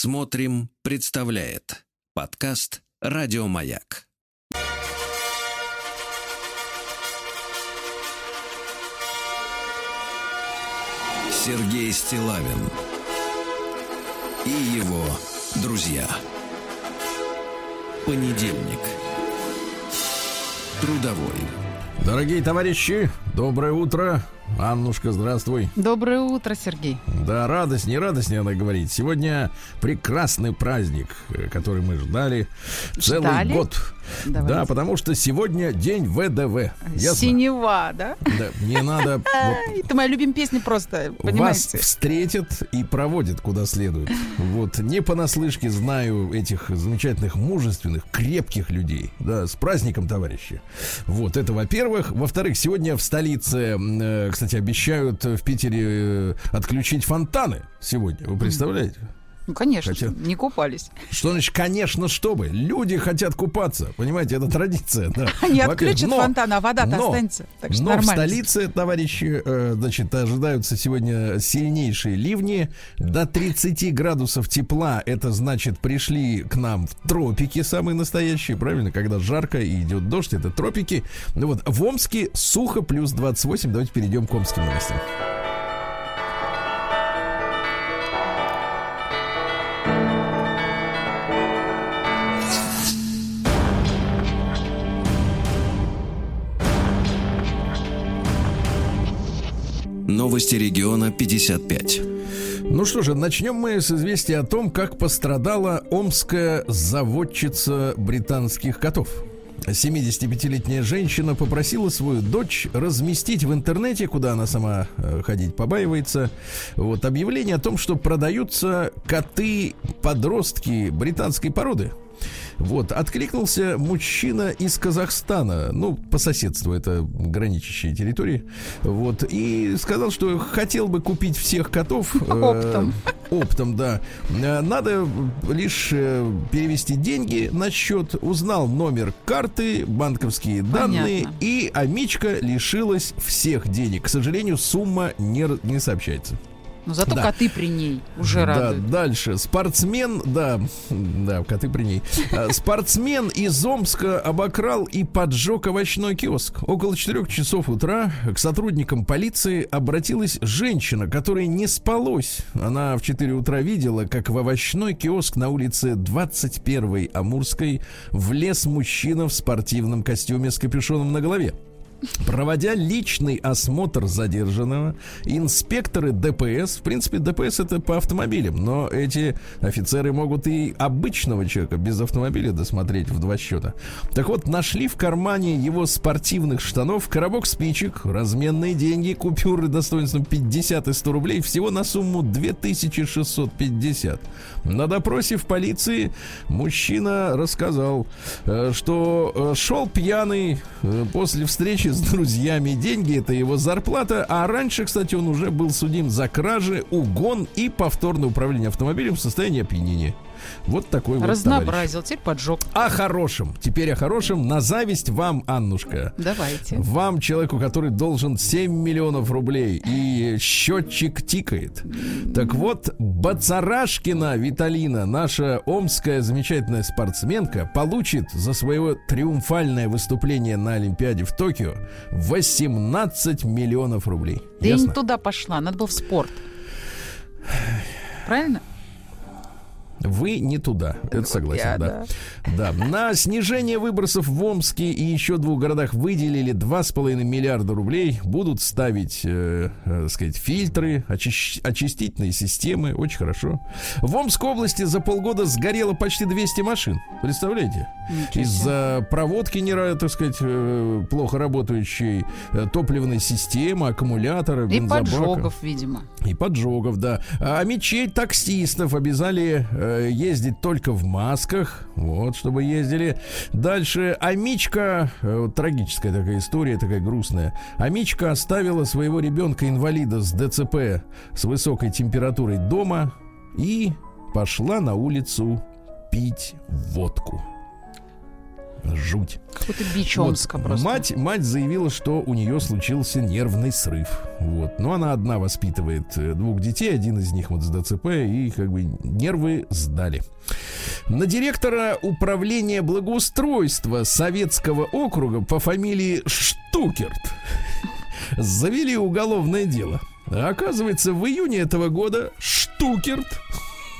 Смотрим, представляет подкаст Радиомаяк. Сергей Стилавин и его друзья. Понедельник. Трудовой. Дорогие товарищи, доброе утро. Аннушка, здравствуй. Доброе утро, Сергей. Да, радость, не радость, не надо говорить. Сегодня прекрасный праздник, э, который мы ждали, Ждали? целый год. Давайте. Да, потому что сегодня день ВДВ. Ясно? Синева, да? Да, не надо. вот Это моя любимая песня просто, Вас понимаете? встретят и проводят куда следует. Вот не понаслышке знаю этих замечательных, мужественных, крепких людей. Да, с праздником, товарищи. Вот это, во-первых. Во-вторых, сегодня в столице, э, кстати, обещают в Питере э, отключить фонтаны сегодня. Вы представляете? Ну, конечно, Хотя- не купались. Что значит, конечно, чтобы? Люди хотят купаться. Понимаете, это традиция. Да. Они отключат но- фонтан, а вода-то но- останется. Так что Но в нормально. столице, товарищи, э, значит, ожидаются сегодня сильнейшие ливни. До 30 градусов тепла. Это значит, пришли к нам в тропики самые настоящие, правильно? Когда жарко и идет дождь, это тропики. Ну вот, в Омске сухо плюс 28. Давайте перейдем к омским новостям. Новости региона 55. Ну что же, начнем мы с известия о том, как пострадала омская заводчица британских котов. 75-летняя женщина попросила свою дочь разместить в интернете, куда она сама э, ходить побаивается, вот объявление о том, что продаются коты-подростки британской породы. Вот, откликнулся мужчина из Казахстана, ну, по соседству, это граничащие территории, вот, и сказал, что хотел бы купить всех котов. э, Оптом. Оптом, да. Э, Надо лишь э, перевести деньги на счет, узнал номер карты, банковские данные, Понятно. и Амичка лишилась всех денег. К сожалению, сумма не сообщается. Но зато Да. коты при ней уже Да, радуют. дальше. Спортсмен, да, да, коты при ней. А, Спортсмен из Омска обокрал и поджег овощной киоск. Около 4 часов утра к сотрудникам полиции обратилась женщина, которая не спалось. Она в 4 утра видела, как в овощной киоск на улице 21 Амурской влез мужчина в спортивном костюме с капюшоном на голове. Проводя личный осмотр задержанного, инспекторы ДПС, в принципе, ДПС это по автомобилям, но эти офицеры могут и обычного человека без автомобиля досмотреть в два счета. Так вот, нашли в кармане его спортивных штанов коробок спичек, разменные деньги, купюры достоинством 50 и 100 рублей, всего на сумму 2650. На допросе в полиции мужчина рассказал, э, что э, шел пьяный э, после встречи с друзьями. Деньги это его зарплата. А раньше, кстати, он уже был судим за кражи, угон и повторное управление автомобилем в состоянии опьянения. Вот такой вот товарищ. Разнообразил, теперь поджег. О хорошем. Теперь о хорошем. На зависть вам, Аннушка. Давайте. Вам, человеку, который должен 7 миллионов рублей, и счетчик тикает. Так вот, Бацарашкина Виталина, наша омская замечательная спортсменка, получит за свое триумфальное выступление на Олимпиаде в Токио 18 миллионов рублей. Да я не Ясно? туда пошла, надо было в спорт. Правильно? Вы не туда, это согласен, Я, да. Да, на снижение выбросов в Омске и еще двух городах выделили 2,5 миллиарда рублей. Будут ставить, э, э, сказать, фильтры, очищ- очистительные системы. Очень хорошо. В Омской области за полгода сгорело почти 200 машин. Представляете? Из-за проводки, не, так сказать, э, плохо работающей э, топливной системы, аккумулятора, И бензобака. поджогов, видимо. И поджогов, да. А мечей таксистов обязали ездить только в масках. Вот, чтобы ездили. Дальше Амичка, э, трагическая такая история, такая грустная. Амичка оставила своего ребенка-инвалида с ДЦП с высокой температурой дома и пошла на улицу пить водку. Жуть. Какой-то бич Омска Вот, просто. Мать, мать заявила, что у нее случился нервный срыв. Вот. Но она одна воспитывает э, двух детей, один из них вот с ДЦП, и как бы нервы сдали. На директора управления благоустройства Советского округа по фамилии Штукерт завели уголовное дело. Оказывается, в июне этого года Штукерт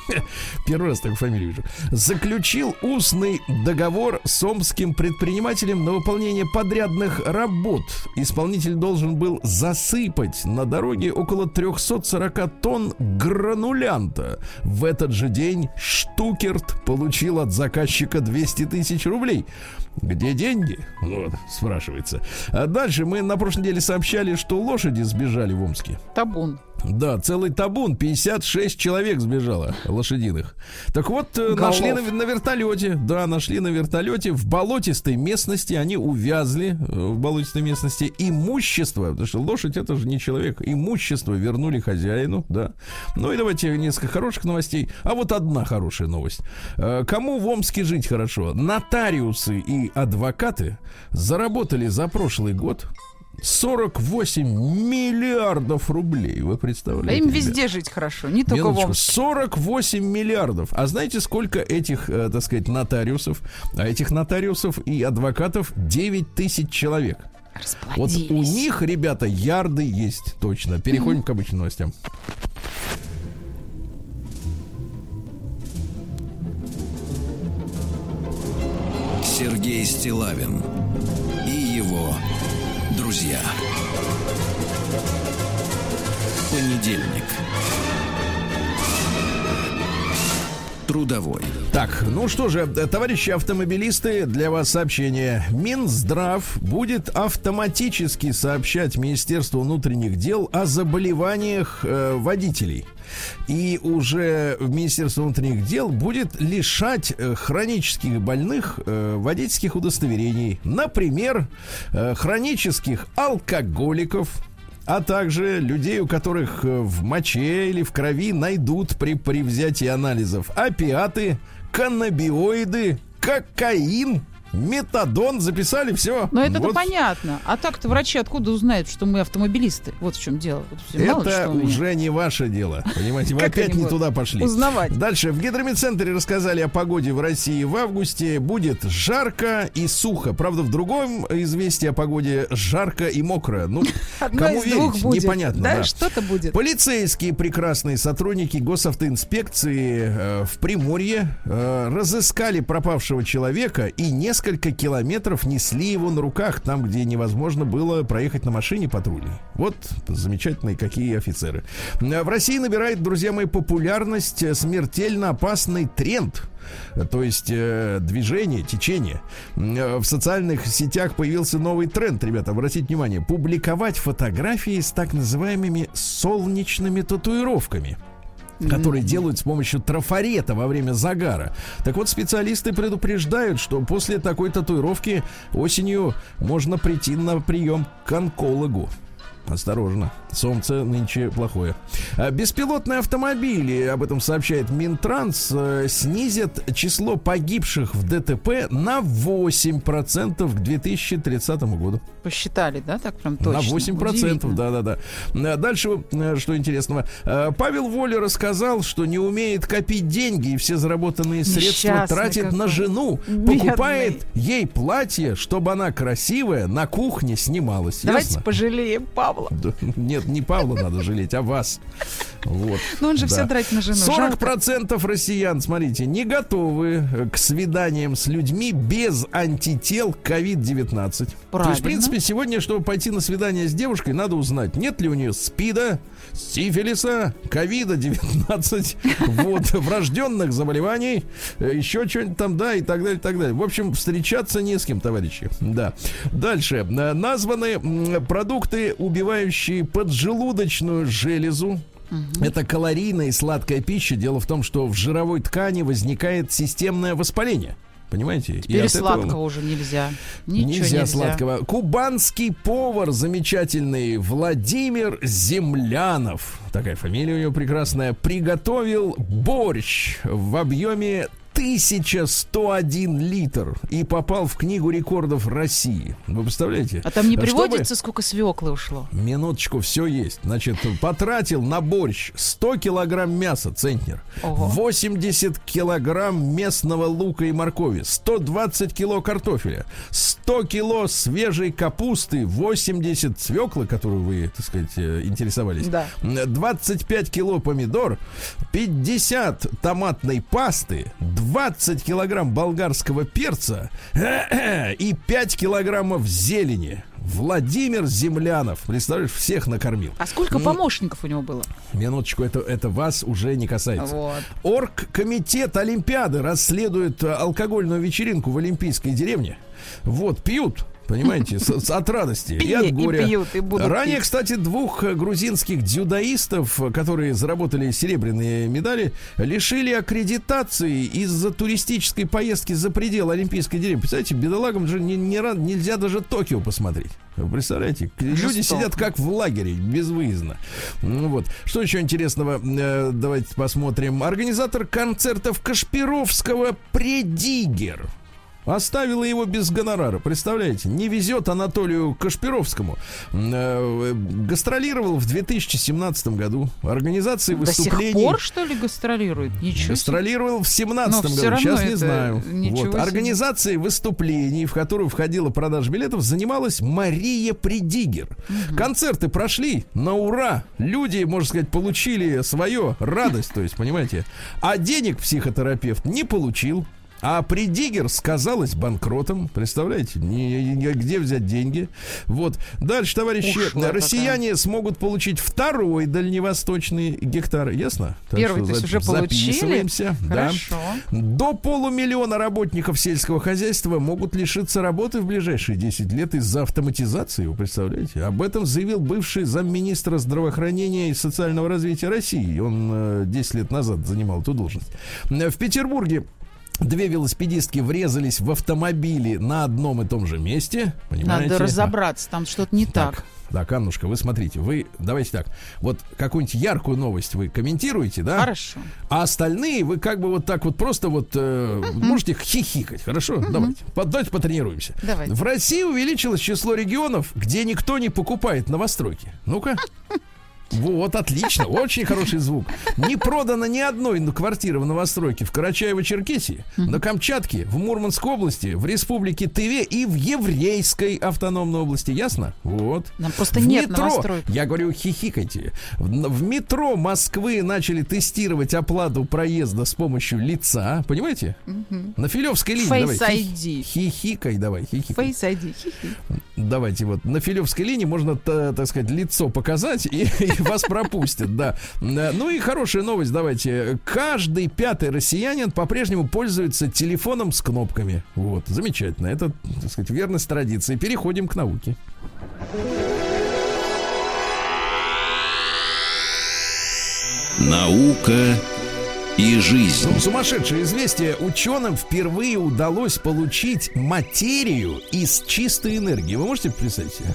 Первый раз такую фамилию вижу. Заключил устный договор с омским предпринимателем на выполнение подрядных работ. Исполнитель должен был засыпать на дороге около 340 тонн гранулянта. В этот же день Штукерт получил от заказчика 200 тысяч рублей. Где деньги? Вот, спрашивается. А дальше мы на прошлой неделе сообщали, что лошади сбежали в Омске. Табун. Да, целый табун, 56 человек сбежало лошадиных. Так вот, э, Голов. нашли на, на вертолете, да, нашли на вертолете в болотистой местности, они увязли э, в болотистой местности. Имущество, потому что лошадь это же не человек, имущество вернули хозяину, да. Ну и давайте несколько хороших новостей. А вот одна хорошая новость. Э, Кому в Омске жить хорошо? Нотариусы и адвокаты заработали за прошлый год 48 миллиардов рублей. Вы А представляете? им ребят? везде жить хорошо, не только в Минуточку, Омске. 48 миллиардов. А знаете, сколько этих, э, так сказать, нотариусов? А этих нотариусов и адвокатов 9 тысяч человек. Вот у них, ребята, ярды есть точно. Переходим к обычным новостям. Сергей Стилавин и его друзья. Понедельник. Трудовой. Так, ну что же, товарищи автомобилисты, для вас сообщение. Минздрав будет автоматически сообщать Министерству внутренних дел о заболеваниях э, водителей. И уже Министерство внутренних дел будет лишать э, хронических больных э, водительских удостоверений. Например, э, хронических алкоголиков, а также людей, у которых в моче или в крови найдут при, при взятии анализов опиаты, каннабиоиды, кокаин, метадон. Записали все. Но это-то понятно. А так-то врачи откуда узнают, что мы автомобилисты? Вот в чем дело. Вот ли Это уже не ваше дело. Понимаете, вы Как опять не туда пошли. Узнавать. Дальше. В гидромедцентре рассказали о погоде в России в августе. Будет жарко и сухо. Правда, в другом известии о погоде жарко и мокро. Ну, кому верить, непонятно. Да, что-то будет. Полицейские прекрасные сотрудники госавтоинспекции э, в Приморье э, разыскали пропавшего человека и несколько километров несли его на руках, там, где невозможно было проехать на машине патрульной. Вот замечательные какие офицеры. Э, В России набирает, друзья мои, популярность э, смертельно опасный тренд. То есть э, движение, течение. Э, В социальных сетях появился новый тренд, ребята, обратите внимание. Публиковать фотографии с так называемыми солнечными татуировками которые делают с помощью трафарета во время загара. Так вот, специалисты предупреждают, что после такой татуировки осенью можно прийти на прием к онкологу. Осторожно, солнце нынче плохое. А Беспилотные автомобили, об этом сообщает Минтранс, э, снизят число погибших в ДТП на 8% к 2030 году. Посчитали, да, так прям точно? На 8%, Удивительно. да-да-да. А Дальше, э, что интересного. Э, Павел Воля рассказал, что не умеет копить деньги и все заработанные средства Несчастный тратит какой. на жену. Бедный. Покупает ей платье, чтобы она красивая на кухне снималась. Давайте Ясно? пожалеем Павла. Да, Нет, не Павла надо жалеть, а вас. Вот. Ну он же Да. все тратит на жену. 40% россиян, смотрите, не готовы к свиданиям с людьми без антител COVID-19. То есть, в принципе, сегодня, чтобы пойти на свидание с девушкой, надо узнать, нет ли у нее СПИДа, сифилиса, ковида-19, вот, врожденных заболеваний, э, еще что-нибудь там, да, и так далее, и так далее. В общем, встречаться не с кем, товарищи. Да. Дальше. Э, Названы продукты, убивающие поджелудочную железу. Это калорийная и сладкая пища. Дело в том, что в жировой ткани возникает системное воспаление. Понимаете? И Теперь от этого- сладкого уже нельзя. Ничего Нельзя, нельзя. сладкого. Кубанский повар замечательный Владимир Землянов, такая фамилия у него прекрасная, приготовил борщ в объеме 1101 литр и попал в книгу рекордов России. Вы представляете? А там не Чтобы- приводится, сколько свеклы ушло. Минуточку, все есть. Значит, потратил на борщ 100 килограмм мяса, центнер, Ого. 80 килограмм местного лука и моркови, 120 кило картофеля, 100 кило свежей капусты, 80 свеклы, которую вы, так сказать, э, интересовались, Да. 25 кило помидор, 50 томатной пасты, 20 килограмм болгарского перца и 5 килограммов зелени. Владимир Землянов, представляешь, всех накормил. А сколько помощников у него было? Минуточку, это, это вас уже не касается. Вот. Оргкомитет Олимпиады расследует э, алкогольную вечеринку в Олимпийской деревне. Вот, пьют. Понимаете, с- с- от радости и от и горя. пьют, и будут Ранее, пить. кстати, двух грузинских дзюдоистов, которые заработали серебряные медали, лишили аккредитации из-за туристической поездки за пределы Олимпийской деревни. Представляете, бедолагам же не, не нельзя даже Токио посмотреть. Вы представляете? Люди сидят как в лагере, безвыездно. Ну вот. Что еще интересного? Э, давайте посмотрим. Организатор концертов Кашпировского Предигер. Оставила его без гонорара. Представляете, не везет Анатолию Кашпировскому. Э, Гастролировал в 2017 году. Организации До сих выступлений. пор, что ли, гастролирует? Ничего. Гастролировал в 17 Но году, сейчас не знаю. Вот. Организацией выступлений, в которую входила продажа билетов, занималась Мария Придигер. Концерты прошли на ура. Люди, можно сказать, получили свое, радость, то есть, понимаете. А денег психотерапевт не получил. А Придигер сказалась банкротом. Представляете? Ни- ни- где взять деньги? Вот. Дальше, товарищи, Ушлая россияне смогут получить второй дальневосточный гектар. Ясно? Так Первый, что то есть, уже получили? записываемся. Да. Хорошо. До полумиллиона работников сельского хозяйства могут лишиться работы в ближайшие 10 лет из-за автоматизации, вы представляете? Об этом заявил бывший замминистра здравоохранения и социального развития России. Он э, 10 лет назад занимал эту должность. Э, В Петербурге Две велосипедистки врезались в автомобили на одном и том же месте. Понимаете? Надо разобраться, там что-то не так. Так, Аннушка, вы смотрите, вы давайте так. Вот какую-нибудь яркую новость вы комментируете, да? Хорошо. А остальные вы как бы вот так вот просто вот э, можете хихикать, хорошо? Давайте, По- давайте потренируемся. Давайте. В России увеличилось число регионов, где никто не покупает новостройки. Ну-ка. Вот, отлично, очень хороший звук. Не продано ни одной квартиры в новостройке в Карачаево-Черкесии, на Камчатке, в Мурманской области, в Республике Тыве и в Еврейской автономной области. Ясно? Вот. Нам просто В нет метро, новостроек. я говорю, хихикайте. В, в метро Москвы начали тестировать оплату проезда с помощью лица. Понимаете? На Филевской линии. Face давай, ID. хи- Хихикай, давай, хихикай. Face ID. Хи-хи. Давайте вот на Филевской линии можно, та- так сказать, лицо показать и, и вас пропустят, да. Ну и хорошая новость, давайте. Каждый пятый россиянин по-прежнему пользуется телефоном с кнопками. Вот, замечательно. Это, так сказать, верность традиции. Переходим к науке. Наука и жизнь. Ну, Сумасшедшее известие. Ученым впервые удалось получить материю из чистой энергии. Вы можете представить себе?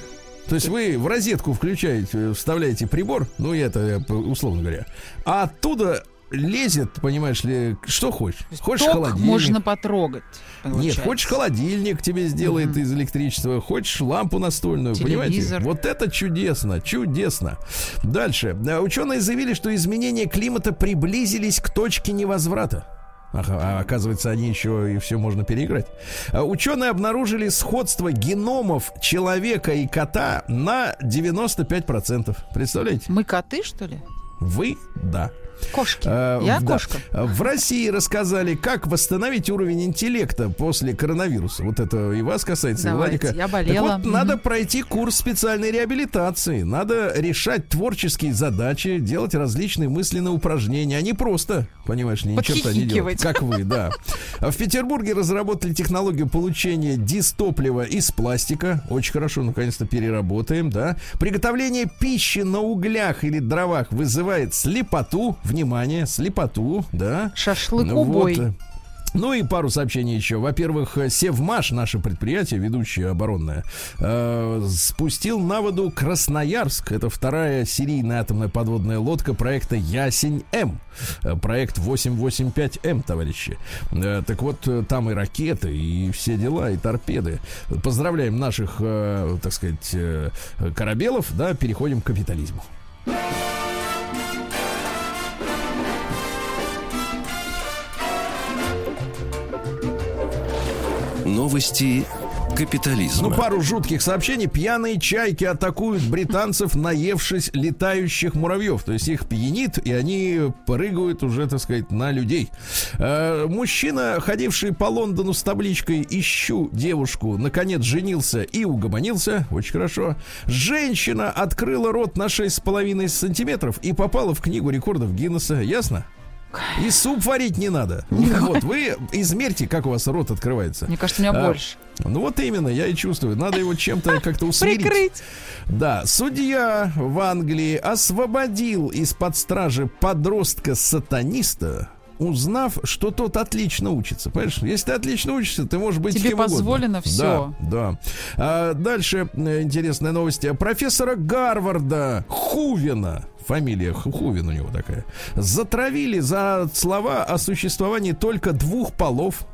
То есть вы в розетку включаете, вставляете прибор, ну это условно говоря, а оттуда лезет, понимаешь ли, что хочешь. Хочешь Ток холодильник. можно потрогать. Нет, получается. хочешь холодильник тебе сделает из электричества, хочешь лампу настольную, понимаете? Телевизор. Вот это чудесно, чудесно. Дальше. Э, Ученые заявили, что изменения климата приблизились к точке невозврата. А оказывается, они еще и все можно переиграть. А Ученые обнаружили сходство геномов человека и кота на 95%. Представляете? Мы коты, что ли? Вы да. Кошки. Э, Я да. кошка. В России рассказали, как восстановить уровень интеллекта после коронавируса. Вот это и вас касается, и Давайте, Владика. я болела. Так вот, Мгм. надо пройти курс специальной реабилитации. Надо решать творческие задачи, делать различные мысленные упражнения, а не просто, понимаешь ни черта не делать. Как вы, да. А В Петербурге разработали технологию получения дистоплива из пластика. Очень хорошо, наконец-то переработаем, да. Приготовление пищи на углях или дровах вызывает слепоту. Внимание, слепоту, да. Шашлык Ну убой. вот, э, Ну и пару сообщений еще. Во-первых, Севмаш, наше предприятие, ведущее оборонное, э, спустил на воду Красноярск. Это вторая серийная атомная подводная лодка проекта Ясень-М. Э, проект 885М, товарищи. Э, так вот, э, там и ракеты, и все дела, и торпеды. Поздравляем наших, э, так сказать, э, корабелов, да, переходим к капитализму. Новости капитализма. Ну, пару жутких сообщений. Пьяные чайки атакуют британцев, наевшись летающих муравьев. То есть их пьянит, и они прыгают уже, так сказать, на людей. Э, мужчина, ходивший по Лондону с табличкой «Ищу девушку», наконец женился и угомонился. Очень хорошо. Женщина открыла рот на 6,5 сантиметров и попала в книгу рекордов Гиннесса. Ясно? И суп варить не надо. Вот, вы измерьте, как у вас рот открывается. Мне кажется, у меня А, больше. Ну вот именно, я и чувствую. Надо его чем-то как-то усмирить. Прикрыть. Да, судья в Англии освободил из-под стражи подростка-сатаниста, узнав, что тот отлично учится. Понимаешь, если ты отлично учишься, ты можешь быть Тебе кем угодно. позволено всё. Да, да. А, дальше э, интересная новость. Профессора Гарварда Хувена, фамилия Ху- Хувен у него такая, затравили за слова о существовании только двух полов.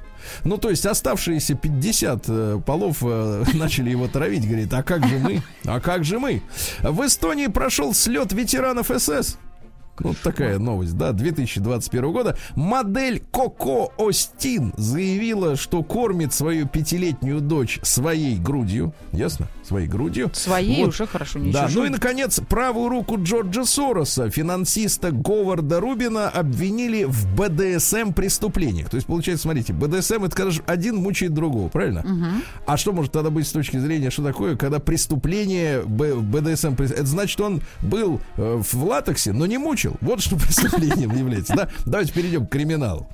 Ну, то есть оставшиеся 50 э, полов э, начали его травить. Говорит, а как же мы? А как же мы? В Эстонии прошел слет ветеранов СС. Вот такая новость, да, 2021 года. Модель Коко Остин заявила, что кормит свою пятилетнюю дочь своей грудью. Ясно? Своей грудью. Своей Вот. уже хорошо, не Да, ну чужой. и, наконец, правую руку Джорджа Сороса, финансиста Говарда Рубина, обвинили в БДСМ преступлениях. То есть, получается, смотрите, БДСМ, это когда же один мучает другого, правильно? А что может тогда быть с точки зрения, что такое, когда преступление БДСМ, это значит, он был э, в латексе, но не мучил. Вот что преступлением является. Да? Давайте перейдем к криминалу.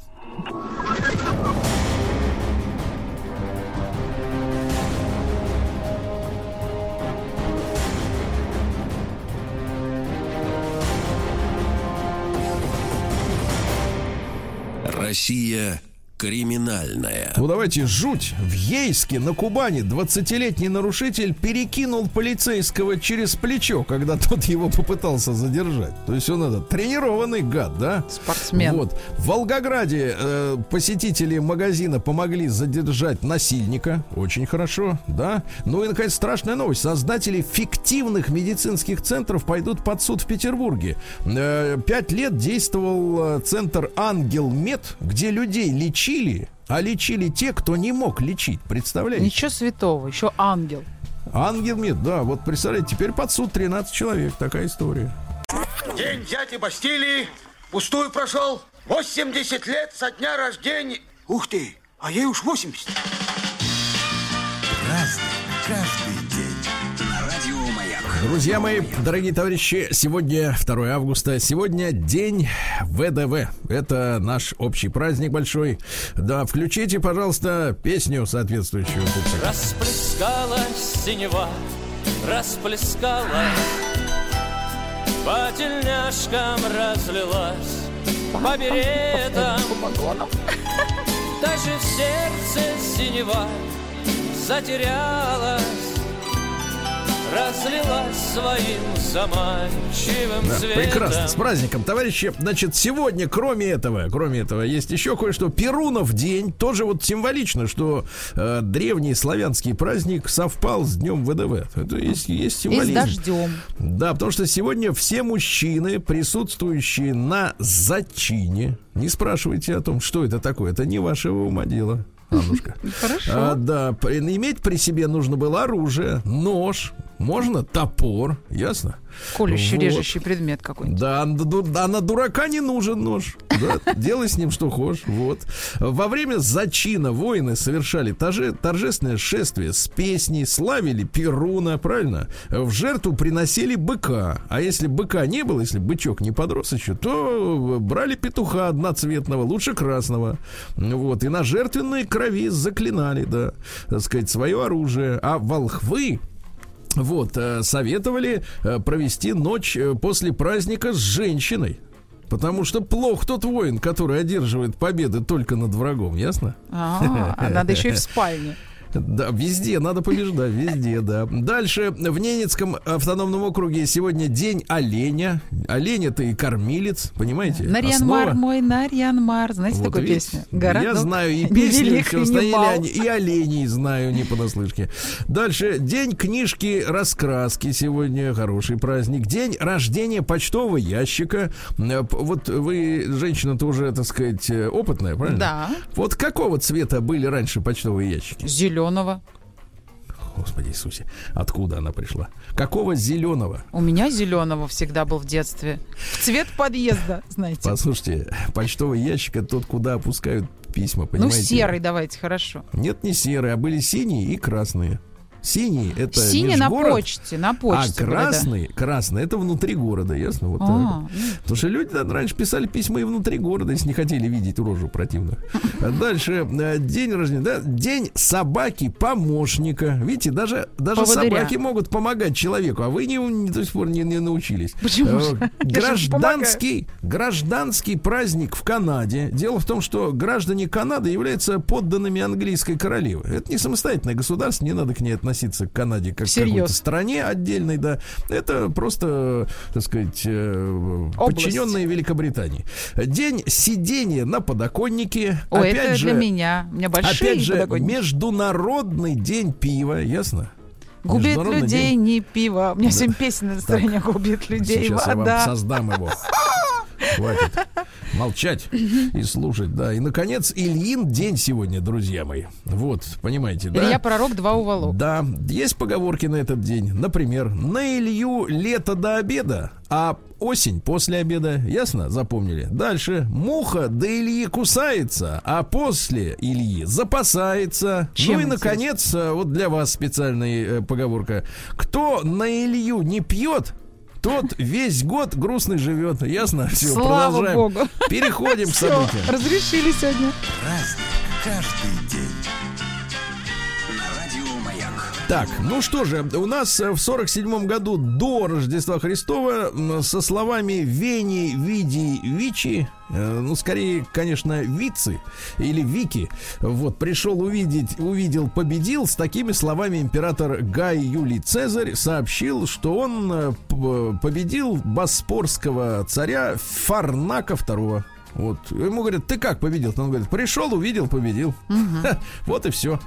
Россия криминальная. Ну давайте жуть. В Ейске на Кубани 20-летний нарушитель перекинул полицейского через плечо, когда тот его попытался задержать. То есть он этот тренированный гад, да? Спортсмен. Вот. В Волгограде э, посетители магазина помогли задержать насильника. Очень хорошо, да? Ну и, наконец, страшная новость. Создатели фиктивных медицинских центров пойдут под суд в Петербурге. Э, Пять лет действовал э, центр Ангел Мед, где людей лечили, а лечили те, кто не мог лечить. Представляете? Ничего святого, еще ангел. Ангел Мед, да, вот представляете, теперь под суд 13 человек. Такая история. День дяди Бастилии пустую прошел. 80 лет со дня рождения. Ух ты, а ей уж 80. Друзья мои, дорогие товарищи, сегодня 2 августа, сегодня день ВДВ. Это наш общий праздник большой. Да, включите, пожалуйста, песню соответствующую. Расплескалась синева, расплескалась По тельняшкам разлилась По беретам Даже в сердце синева затерялась Разлилась своим заманчивым Да, цветом прекрасно, с праздником, товарищи. Значит, сегодня, кроме этого, кроме этого, есть еще кое-что. Перунов день. Тоже вот символично, что э, древний славянский праздник совпал с днем ВДВ. Это есть, есть И с символизм. дождем. Да, потому что сегодня все мужчины, присутствующие на зачине, не спрашивайте о том, что это такое. Это не вашего ума дело. Аннушка. Хорошо. А, да, иметь при себе нужно было оружие, нож, можно топор, ясно? Колющий, Вот. режущий предмет какой-нибудь. Да, а на дурака не нужен нож. Да, делай с ним что хочешь. Вот. Во время зачина воины совершали тоже- торжественное шествие с песней, славили Перуна, правильно? В жертву приносили быка. А если быка не было, если бычок не подрос еще, то брали петуха одноцветного, лучше красного. Вот. И на жертвенной крови заклинали, да, так сказать, свое оружие. А волхвы вот, э, советовали э, провести ночь э, после праздника с женщиной. Потому что плох тот воин, который одерживает победы только над врагом, ясно? А, а надо еще и в спальне. Да, везде надо побеждать, везде, да. Дальше в Ненецком автономном округе сегодня день оленя. Олень это и кормилец, понимаете? Нарьянмар мой, Нарьянмар. Знаете Вот такую видите, песню? Городок Я знаю и песни, и и оленей знаю не понаслышке. Дальше день книжки раскраски сегодня хороший праздник. День рождения почтового ящика. Э, Вот вы, женщина-то уже, так сказать, э, опытная, правильно? Да. Вот какого цвета были раньше почтовые ящики? Зеленого. Господи Иисусе, откуда она пришла? Какого зеленого? У меня зеленого всегда был в детстве. Цвет подъезда, знаете. Послушайте, почтовый ящик это тот, куда опускают письма, Ну, понимаете? серый давайте, хорошо. Нет, не серые, а были синие и красные. Синий это Синий на почте, на а почте. были, да. красный, красный это внутри города, ясно? Вот. А, вот. Потому что люди раньше писали письма и внутри города, если не хотели видеть рожу противную. А Дальше э, день рождения, да, день собаки помощника. Видите, даже даже Поводыря. собаки могут помогать человеку, а вы не, не до сих пор не, не научились. Почему Э, Гражданский гражданский праздник в Канаде. Дело в том, что граждане Канады являются подданными английской королевы. Это не самостоятельное государство, не надо к ней относиться к Канаде как к Всерьез. какой-то стране отдельной, да. Это просто, так сказать, э, Область. подчиненные Великобритании. День сидения на подоконнике. Ой, опять это же, для меня. У меня большие Опять же, международный день пива, ясно? Губит людей день- не пиво. У меня сегодня песня на настроение губит людей Сейчас я вам вода. создам его. Хватит молчать и слушать, да. И, наконец, Ильин день сегодня, друзья мои. Вот, понимаете, да? Илья Пророк, два уволок. Да, есть поговорки на этот день. Например, на Илью лето до обеда, а осень после обеда. Ясно? Запомнили? Дальше. Муха до Ильи кусается, а после Ильи запасается. Чем ну и, наконец, э, вот для вас специальная э, поговорка. Кто на Илью не пьет, тот весь год грустный живет. Ясно? Все, Слава продолжаем. богу. Переходим к Все, событиям. разрешили сегодня. Каждый Так, ну что же, у нас э, в 47 году до Рождества Христова со словами «Вени, Види, Вичи», э, ну, скорее, конечно, Вицы или Вики, вот, пришел увидеть, увидел, победил, с такими словами император Гай Юлий Цезарь сообщил, что он э, победил боспорского царя Фарнака II. Вот. Ему говорят, ты как победил? Он говорит, пришел, увидел, победил. Ха, Вот и все.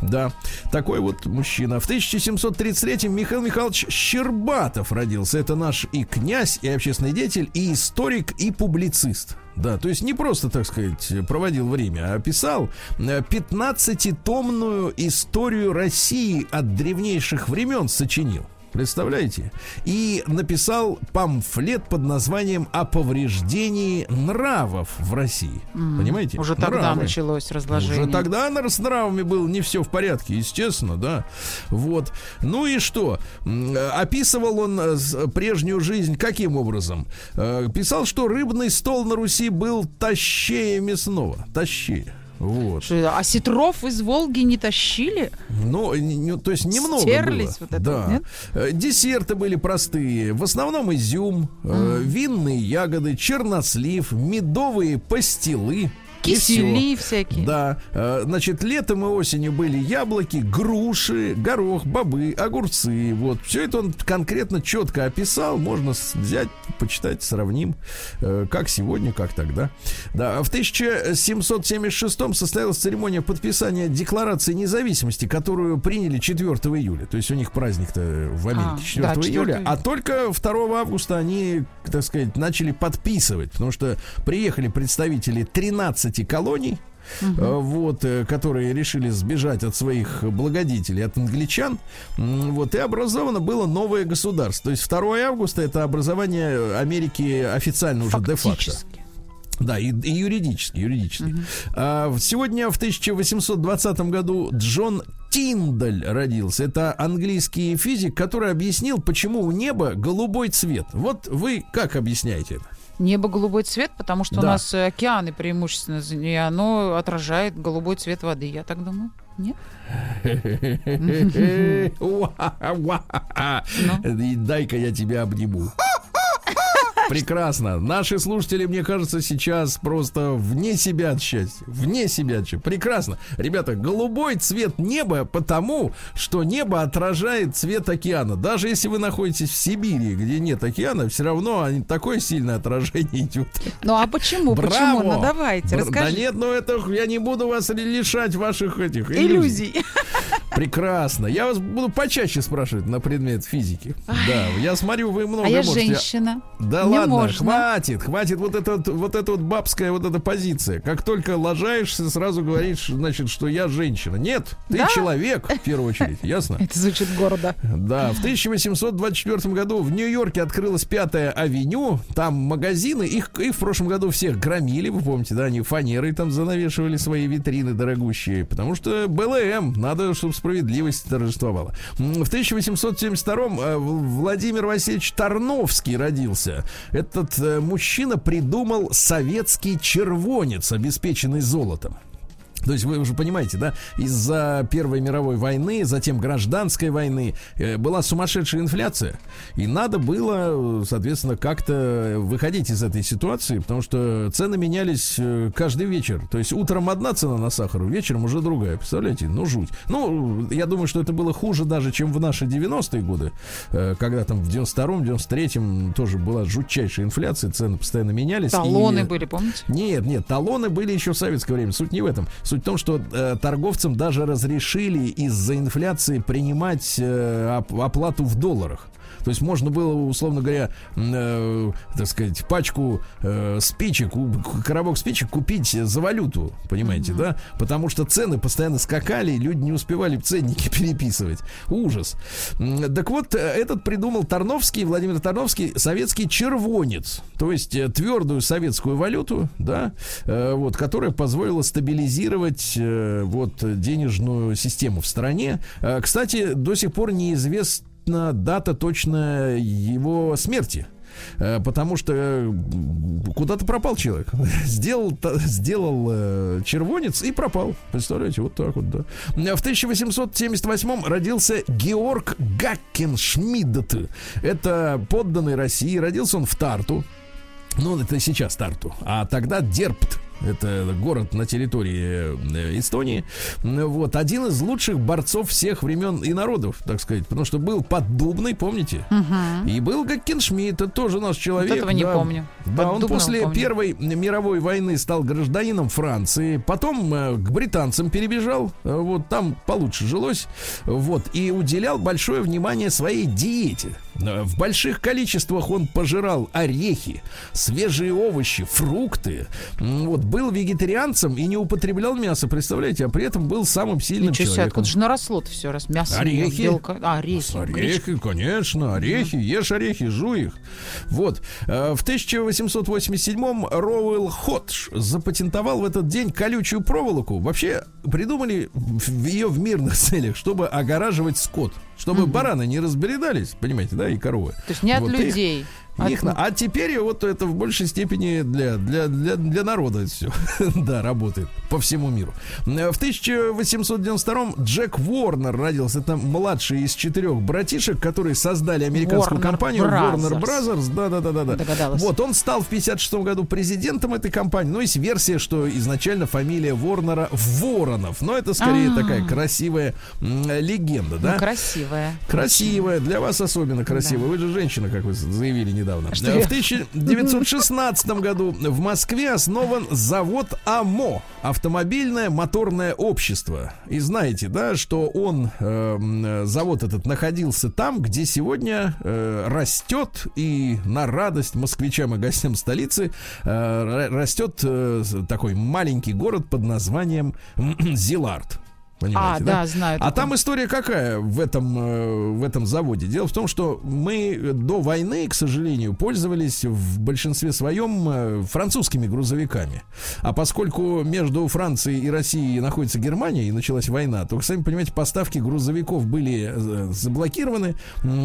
Да. Такой вот мужчина. В 1733 Михаил Михайлович Щербатов родился. Это наш и князь, и общественный деятель, и историк, и публицист. Да, то есть не просто, так сказать, проводил время, а писал э, 15-томную историю России от древнейших времен сочинил. Представляете? И написал памфлет под названием «О повреждении нравов в России». Понимаете? Уже тогда Нравы. началось разложение. Уже тогда с нравами было не все в порядке, естественно, да. Вот. Ну и что? Описывал он э, прежнюю жизнь каким образом? Э, Писал, что рыбный стол на Руси был тащее мясного. Тащее. Вот. Что, А сетров из Волги не тащили? Ну, не- не- то есть немного Стерлись было. вот это да. нет? Э, Десерты были простые. В основном изюм, э, винные ягоды, чернослив, медовые пастилы. И Кисели всё. всякие. Да, э, значит, летом и осенью были яблоки, груши, горох, бобы, огурцы. Вот, все это он конкретно четко описал. Можно взять, почитать, сравним, э, как сегодня, как тогда. Да, а в 1776 состоялась церемония подписания Декларации независимости, которую приняли 4 июля. То есть у них праздник-то в Америке А, 4 да, 4 июля. июля. А только 2 августа они, так сказать, начали подписывать, потому что приехали представители 13 колоний, э, вот, э, которые решили сбежать от своих благодетелей, от англичан, вот, и образовано было новое государство. То есть 2 августа это образование Америки официально уже де-факто. Да, и, и юридически, юридически. А, в- сегодня в 1820 году Джон Тиндаль родился. Это английский физик, который объяснил, почему у неба голубой цвет. Вот вы как объясняете это? Небо голубой цвет, потому что у Да. нас э, океаны преимущественно, и оно отражает голубой цвет воды, я так думаю. Нет? И Дай-ка я тебя обниму. Прекрасно. Наши слушатели, мне кажется, сейчас просто вне себя от счастья. Вне себя от счастья. Прекрасно. Ребята, голубой цвет неба потому, что небо отражает цвет океана. Даже если вы находитесь в Сибири, где нет океана, все равно такое сильное отражение идет. Ну а почему? Браво! Почему? Ну давайте, Бр- расскажи. Да нет, ну это я не буду вас лишать ваших этих Иллюзий. Прекрасно. Я вас буду почаще спрашивать на предмет физики. Да, я смотрю, вы много А я можете. женщина. Да Не ладно, можно. хватит, хватит вот эта вот, эта вот бабская вот эта позиция. Как только ложаешься, сразу говоришь, значит, что я женщина. Нет, ты Да? человек, в первую очередь, ясно? Это звучит гордо. Да, в 1824 году в Нью-Йорке открылась Пятая авеню. Там магазины, их, их в прошлом году всех громили, вы помните, да, они фанерой там занавешивали свои витрины дорогущие, потому что БЛМ, надо, чтобы справедливость торжествовала. В 1872 э, Владимир Васильевич Тарновский родился. Этот э, мужчина придумал советский червонец, обеспеченный золотом. То есть вы уже понимаете, да, из-за Первой мировой войны, затем гражданской войны э, была сумасшедшая инфляция, и надо было, соответственно, как-то выходить из этой ситуации, потому что цены менялись э, каждый вечер. То есть утром одна цена на сахар, вечером уже другая. Представляете? Ну жуть. Ну, я думаю, что это было хуже даже, чем в наши 90-е годы, э, когда там в 92-м, 93-м тоже была жутчайшая инфляция, цены постоянно менялись. Талоны и- были, помните? нет, нет, талоны были еще в советское время. Суть не в этом. Суть в том, что э, торговцам даже разрешили из-за инфляции принимать э, оп- оплату в долларах. То есть можно было, условно говоря, э, так сказать, пачку э, спичек, коробок спичек купить за валюту, понимаете, да? Потому что цены постоянно скакали, и люди не успевали ценники переписывать. Ужас. Так вот, э, этот придумал Тарновский, Владимир Тарновский, советский червонец. То есть э, твердую советскую валюту, да, э, вот, которая позволила стабилизировать э, вот денежную систему в стране. Э, Кстати, до сих пор неизвестна дата точно его смерти. Э, Потому что э, куда-то пропал человек. Сделал, сделал э, червонец и пропал. Представляете, вот так вот, да. В 1878 родился Георг Гаккеншмидт. Это подданный России. Родился он в Тарту. Ну, это сейчас Тарту. А тогда Дерпт. Это город на территории э, Эстонии. Вот. Один из лучших борцов всех времен и народов, так сказать. Потому что был поддубный, помните? И был Гаккеншмидт. Это тоже наш человек. этого не да. помню. Да, он после помню. Первой мировой войны стал гражданином Франции. Потом э, к британцам перебежал. Э, Вот там получше жилось. Вот. И уделял большое внимание своей диете. В больших количествах он пожирал орехи, свежие овощи, фрукты. Вот. Был вегетарианцем и не употреблял мясо, представляете? А при этом был самым сильным Ничего себе, человеком. откуда же наросло-то все, раз мясо, Орехи. белка. А, орехи. гречка. Орехи, конечно, орехи, ешь орехи, жуй их. Вот. Э, В 1887-м Роуэлл Ходж запатентовал в этот день колючую проволоку. Вообще придумали ее в мирных целях, чтобы огораживать скот. Чтобы бараны не разбредались, понимаете, да, и коровы. То есть не от Вот, их- от- их А теперь вот это в большей степени для, для, для, для народа все, да, работает по всему миру. В 1892-м Джек Уорнер родился. Это младший из четырех братишек, которые создали американскую Warner компанию Brothers. Warner Brothers. Да, да, да, да, да. Вот он стал в 56 году президентом этой компании. Ну, есть версия, что изначально фамилия Ворнера Воронов. Но это скорее А. такая красивая легенда, да? Ну, красивая. Красивая, для вас особенно красивая. Вы же женщина, как вы заявили недавно. Что Э? В 1916 году в Москве основан завод АМО, автомобильное моторное общество. И знаете, да, что он, э, завод этот, находился там, где сегодня э, растет и на радость москвичам и гостям столицы э, ра- растет э, такой маленький город под названием Зилард. Понимаете, А, да, знаю А там история какая в этом, э, в этом заводе? Дело в том, что мы до войны, к сожалению, пользовались в большинстве своем э, французскими грузовиками. А поскольку между Францией и Россией находится Германия и началась война, то, сами понимаете, поставки грузовиков были э, заблокированы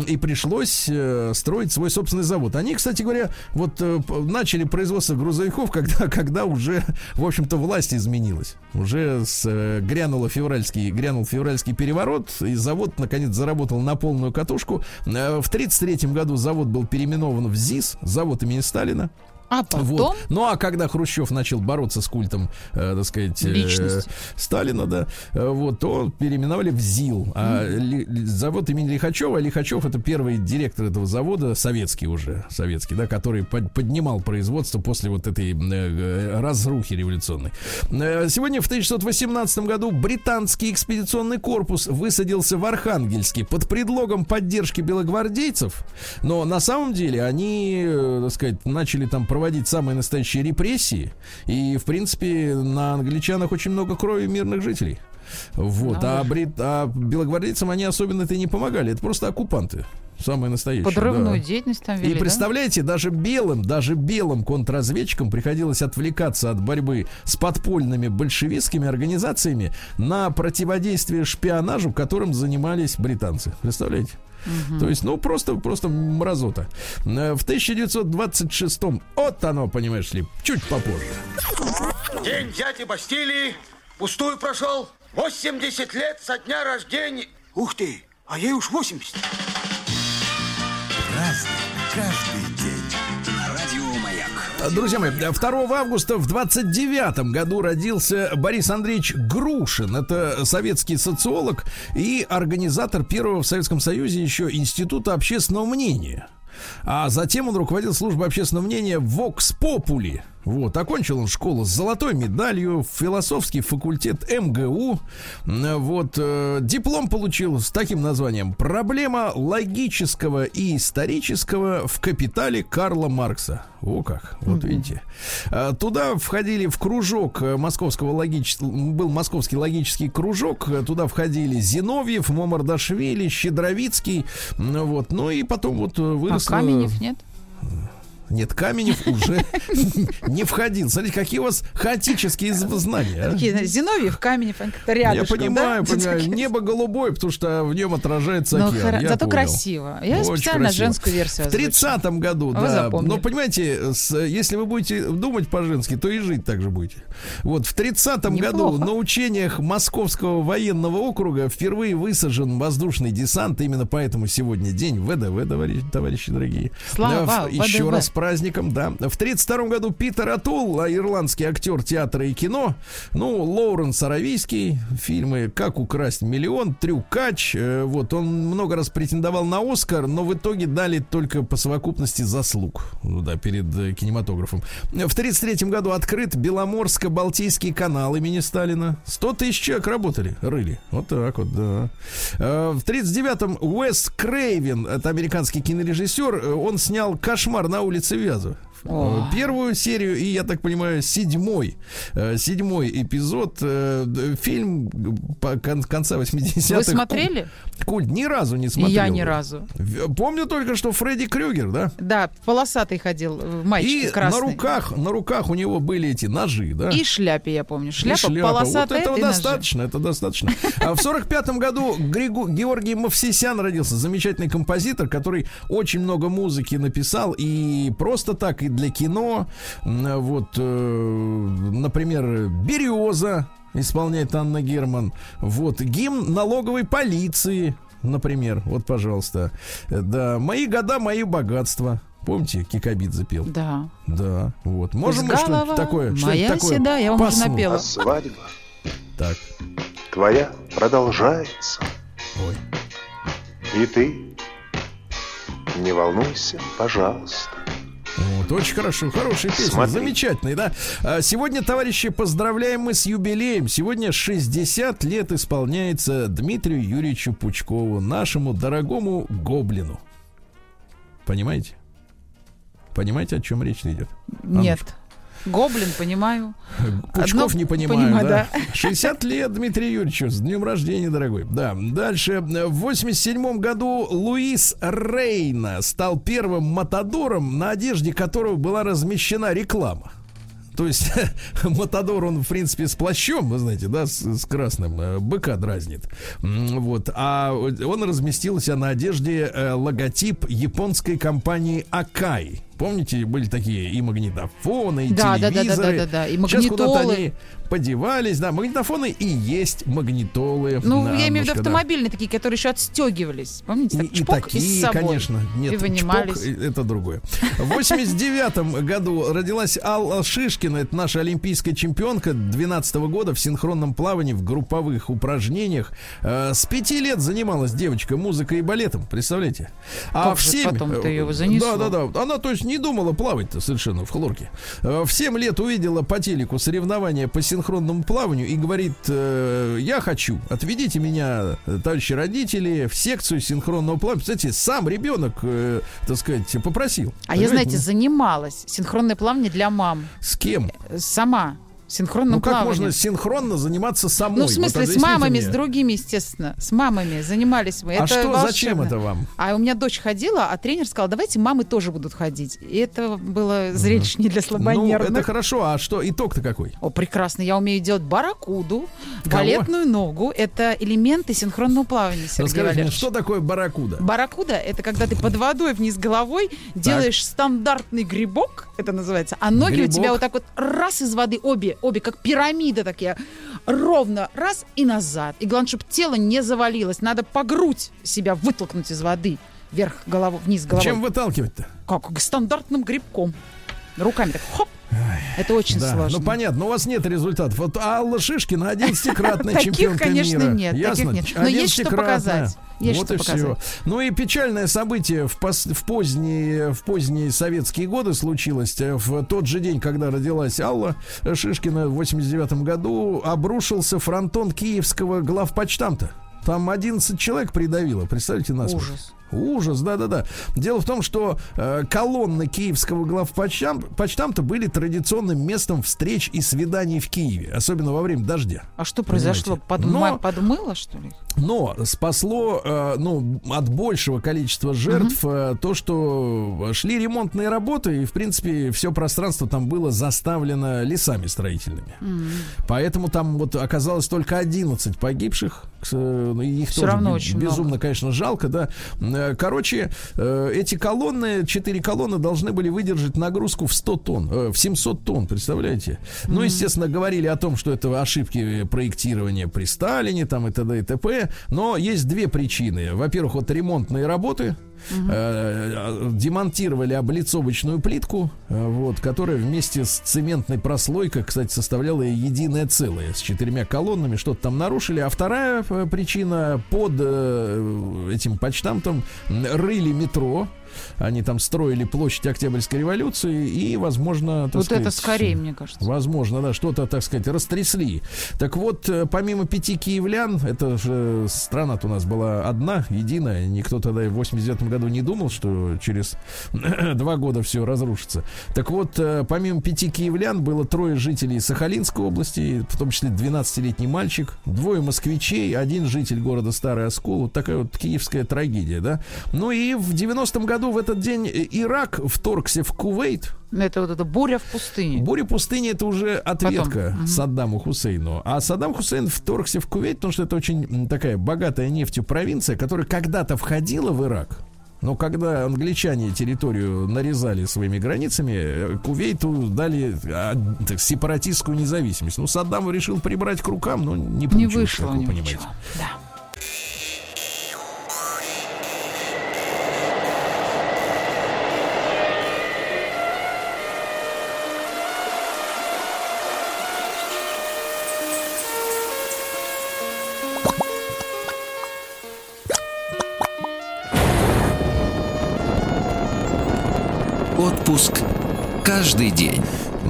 и пришлось э, строить свой собственный завод. Они, кстати говоря, вот э, начали производство грузовиков, когда, когда уже, в общем-то, власть изменилась. Уже с, э, грянула февраль февральский, грянул февральский переворот, и завод, наконец, заработал на полную катушку. Э, В 1933 году завод был переименован в ЗИС, завод имени Сталина. А потом Вот. Ну а когда Хрущев начал бороться с культом, э, так сказать, э. Сталина, да, э, вот, то переименовали в ЗИЛ. А Ли- Ли- завод имени Лихачева, а Лихачев это первый директор этого завода, советский уже, советский, да, который под- поднимал производство после вот этой э, э, разрухи революционной. Э, Сегодня в 1918 году британский экспедиционный корпус высадился в Архангельске под предлогом поддержки белогвардейцев, но на самом деле они, э, так сказать, начали там проводить самые настоящие репрессии, и, в принципе, на англичанах очень много крови мирных жителей. Вот, Да а, брит, а белогвардейцам они особенно-то и не помогали, это просто оккупанты. Самые настоящие. подрывную да. деятельность там вели, И да? представляете, даже белым, даже белым контрразведчикам приходилось отвлекаться от борьбы с подпольными большевистскими организациями на противодействие шпионажу, которым занимались британцы. Представляете? То есть, ну, просто, просто мразота. Э, В 1926-м, вот оно, понимаешь ли, чуть попозже. День дяди Бастилии пустую прошел. 80 лет со дня рождения. Ух ты, а ей уж 80. Разный, Друзья мои, 2 августа в 29 году родился Борис Андреевич Грушин. Это советский социолог и организатор первого в Советском Союзе еще Института общественного мнения. А затем он руководил службой общественного мнения Vox Populi. Вот, окончил он школу с золотой медалью, философский факультет МГУ. Вот, э, диплом получил с таким названием «Проблема логического и исторического в капитале Карла Маркса». О как, вот видите. А, Туда входили в кружок э, московского логического, был московский логический кружок, э, туда входили Зиновьев, Момардашвили, Щедровицкий, вот, ну и потом вот э, А вырос... Каменев нет? Нет, Каменев уже не входил. Смотрите, какие у вас хаотические знания. а. Зиновьев, Каменев, как-то Я понимаю, понимаю. Небо голубое, потому что в нем отражается Но океан. зато красиво. Я специально женскую версию В 30-м году, да. Но понимаете, если вы будете думать по-женски, то и жить так же будете. Вот в 30-м году на учениях Московского военного округа впервые высажен воздушный десант. Именно поэтому сегодня день ВДВ, товарищи, дорогие. Слава Еще раз с праздником, да. В 32 году Питер Атул, а, ирландский актер театра и кино. Ну, Лоуренс Аравийский, фильмы «Как украсть миллион», «Трюкач». э, Вот, он много раз претендовал на Оскар, но в итоге дали только по совокупности заслуг, да, перед э, кинематографом. В 33 году открыт Беломорско-Балтийский канал имени Сталина. 100 тысяч человек работали, рыли. Вот так вот, да. Э, В 39-м Уэс Крейвен, это американский кинорежиссер, он снял «Кошмар на улице Вязов». О. Э, Первую серию и, я так понимаю, седьмой, э, седьмой эпизод. э, Фильм по кон- конца 80-х. Вы смотрели? Культ, ни разу не смотрел. я ни разу. Помню только, что Фредди Крюгер, да? Да, полосатый ходил, мальчик И красный. на руках, на руках у него были эти ножи, да? И шляпе, я помню. Шляпа, шляпа. полосатая, Вот этого и ножи. достаточно, это достаточно. А в сорок пятом году Григу- Георгий Мовсисян родился, замечательный композитор, который очень много музыки написал и просто так, и для кино. Вот, э, например, «Береза» исполняет Анна Герман. Вот, гимн налоговой полиции, например. Вот, пожалуйста. Э, Да, «Мои года, мои богатства». Помните, Кикабидзе пел? Да. Да, вот. Можем мы что-нибудь такое? что-нибудь Моя такое седа, я вам уже напела. А свадьба Так. твоя продолжается. Ой. И ты не волнуйся, пожалуйста. Вот, очень хорошо, хорошая песня, Смотри. замечательная, да. А, Сегодня, товарищи, поздравляем мы с юбилеем. Сегодня 60 лет исполняется Дмитрию Юрьевичу Пучкову, нашему дорогому гоблину. Понимаете? Понимаете, о чем речь идет? Нет. Гоблин, понимаю. Пучков Одно не понимаю, понимаю, да. да. 60 лет Дмитрию Юрьевичу. С днем рождения, дорогой. Да. Дальше. В 87 году Луис Рейна стал первым матадором, на одежде которого была размещена реклама. То есть Матадор, он, в принципе, с плащом, вы знаете, да, с, с красным, э, быка дразнит. Вот. А он разместился на одежде э, логотип японской компании Акай. Помните, были такие и магнитофоны, и Да, да, да, да, телевизоры. да, да, да, и Сейчас куда-то магнитолы. они подевались, да, магнитофоны и есть магнитолы. Ну, я имею в виду Аннушка, да. автомобильные такие, которые еще отстегивались. Помните, И, так и чпок, и такие, с собой. конечно. Нет, И вынимались. чпок, это другое. В 89 году родилась Алла Шишкина. Это наша олимпийская чемпионка 12 года в синхронном плавании в групповых упражнениях. Э, С пяти лет занималась девочка музыкой и балетом. Представляете? А Как в же семь... потом-то э, её занесло? Да, да, да. Она, то есть, не думала плавать-то совершенно в хлорке. Э, В 7 лет увидела по телеку соревнования по синхронному плаванию и говорит, э, я хочу, отведите меня, э, товарищи родители, в секцию синхронного плавания. Кстати, сам ребенок, э, так сказать, попросил. А я, Понимаете? знаете, занималась синхронное плавание для мам. С кем? Сама. Синхронным Ну как плаванием. можно синхронно заниматься самой? Ну, в Вот смысле, с объясните мами, мне. с другими, естественно. С мамами занимались мы. А это что, волшебно. зачем это вам? А у меня дочь ходила, а тренер сказал, давайте мамы тоже будут ходить. И это было зрелище не для Ну, слабонервных. это хорошо, а что, итог-то какой? О, прекрасно. Я умею делать барракуду, балетную ногу. Это элементы синхронного плавания, Сергей Расскажите мне, Валерьевич. что такое барракуда? Барракуда — это когда ты под водой вниз головой делаешь стандартный грибок, это называется, а ноги Грибок. у тебя вот так вот раз из воды, обе, обе как пирамида такие, ровно раз и назад. И главное, чтобы тело не завалилось. Надо по грудь себя вытолкнуть из воды. Вверх головой, вниз головой. Чем выталкивать-то? Как? Стандартным грибком. Руками так хоп. Это очень Да, сложно. ну понятно, но у вас нет результатов. Вот Алла Шишкина 11-кратная Таких, чемпионка конечно, мира. нет, таких Ясно? нет. Но есть что 11-кратная. показать. Есть вот что и показать. все. Ну и печальное событие в, пос- в, поздние, в поздние советские годы случилось. В тот же день, когда родилась Алла Шишкина в 89 году, обрушился фронтон киевского главпочтамта. Там 11 человек придавило, представьте нас. Ужас. Ужас, да-да-да. Дело в том, что э, колонны киевского главпочтамта были традиционным местом встреч и свиданий в Киеве, особенно во время дождя. А что произошло? Понимаете? Подма- Но- Подмыло, что ли? Но спасло, э, ну, от большего количества жертв э, то, что шли ремонтные работы, и, в принципе, все пространство там было заставлено лесами строительными. Поэтому там вот оказалось только 11 погибших. Ну, Их Всё тоже равно очень безумно, много. конечно, жалко, да. Э, Короче, э, эти колонны, четыре колонны должны были выдержать нагрузку в 100 тонн, э, в 700 тонн, представляете? Ну, естественно, говорили о том, что это ошибки проектирования при Сталине, там и т.д. и т.п. Но есть две причины. Во-первых, вот ремонтные работы, э, демонтировали облицовочную плитку, э, вот, которая вместе с цементной прослойкой, кстати, составляла единое целое с четырьмя колоннами, что-то там нарушили. А вторая э, причина под э, этим почтамтом рыли метро. Они там строили площадь Октябрьской революции и, возможно, так вот сказать, это скорее, мне кажется. Возможно, да, что-то, так сказать, растрясли. Так вот, э, помимо пяти киевлян, это же страна-то у нас была одна, единая. Никто тогда в 89 году не думал, что через два года все разрушится. Так вот, э, помимо пяти киевлян было трое жителей Сахалинской области, в том числе 12-летний мальчик, двое москвичей, один житель города Старый Оскол. Вот такая вот киевская трагедия, да. Ну и в 90-м году в этот день Ирак вторгся в Кувейт, Это вот эта буря в пустыне. Буря пустыни это уже ответка Саддаму Хусейну. А Саддам Хусейн вторгся в Кувейт, потому что это очень такая богатая нефтью провинция, которая когда-то входила в Ирак. Но когда англичане территорию нарезали своими границами, э, Кувейту дали а, так, сепаратистскую независимость. Ну, Саддам решил прибрать к рукам, но не Не получилось, вышло как вы понимаете. ничего. Да. Отпуск каждый день.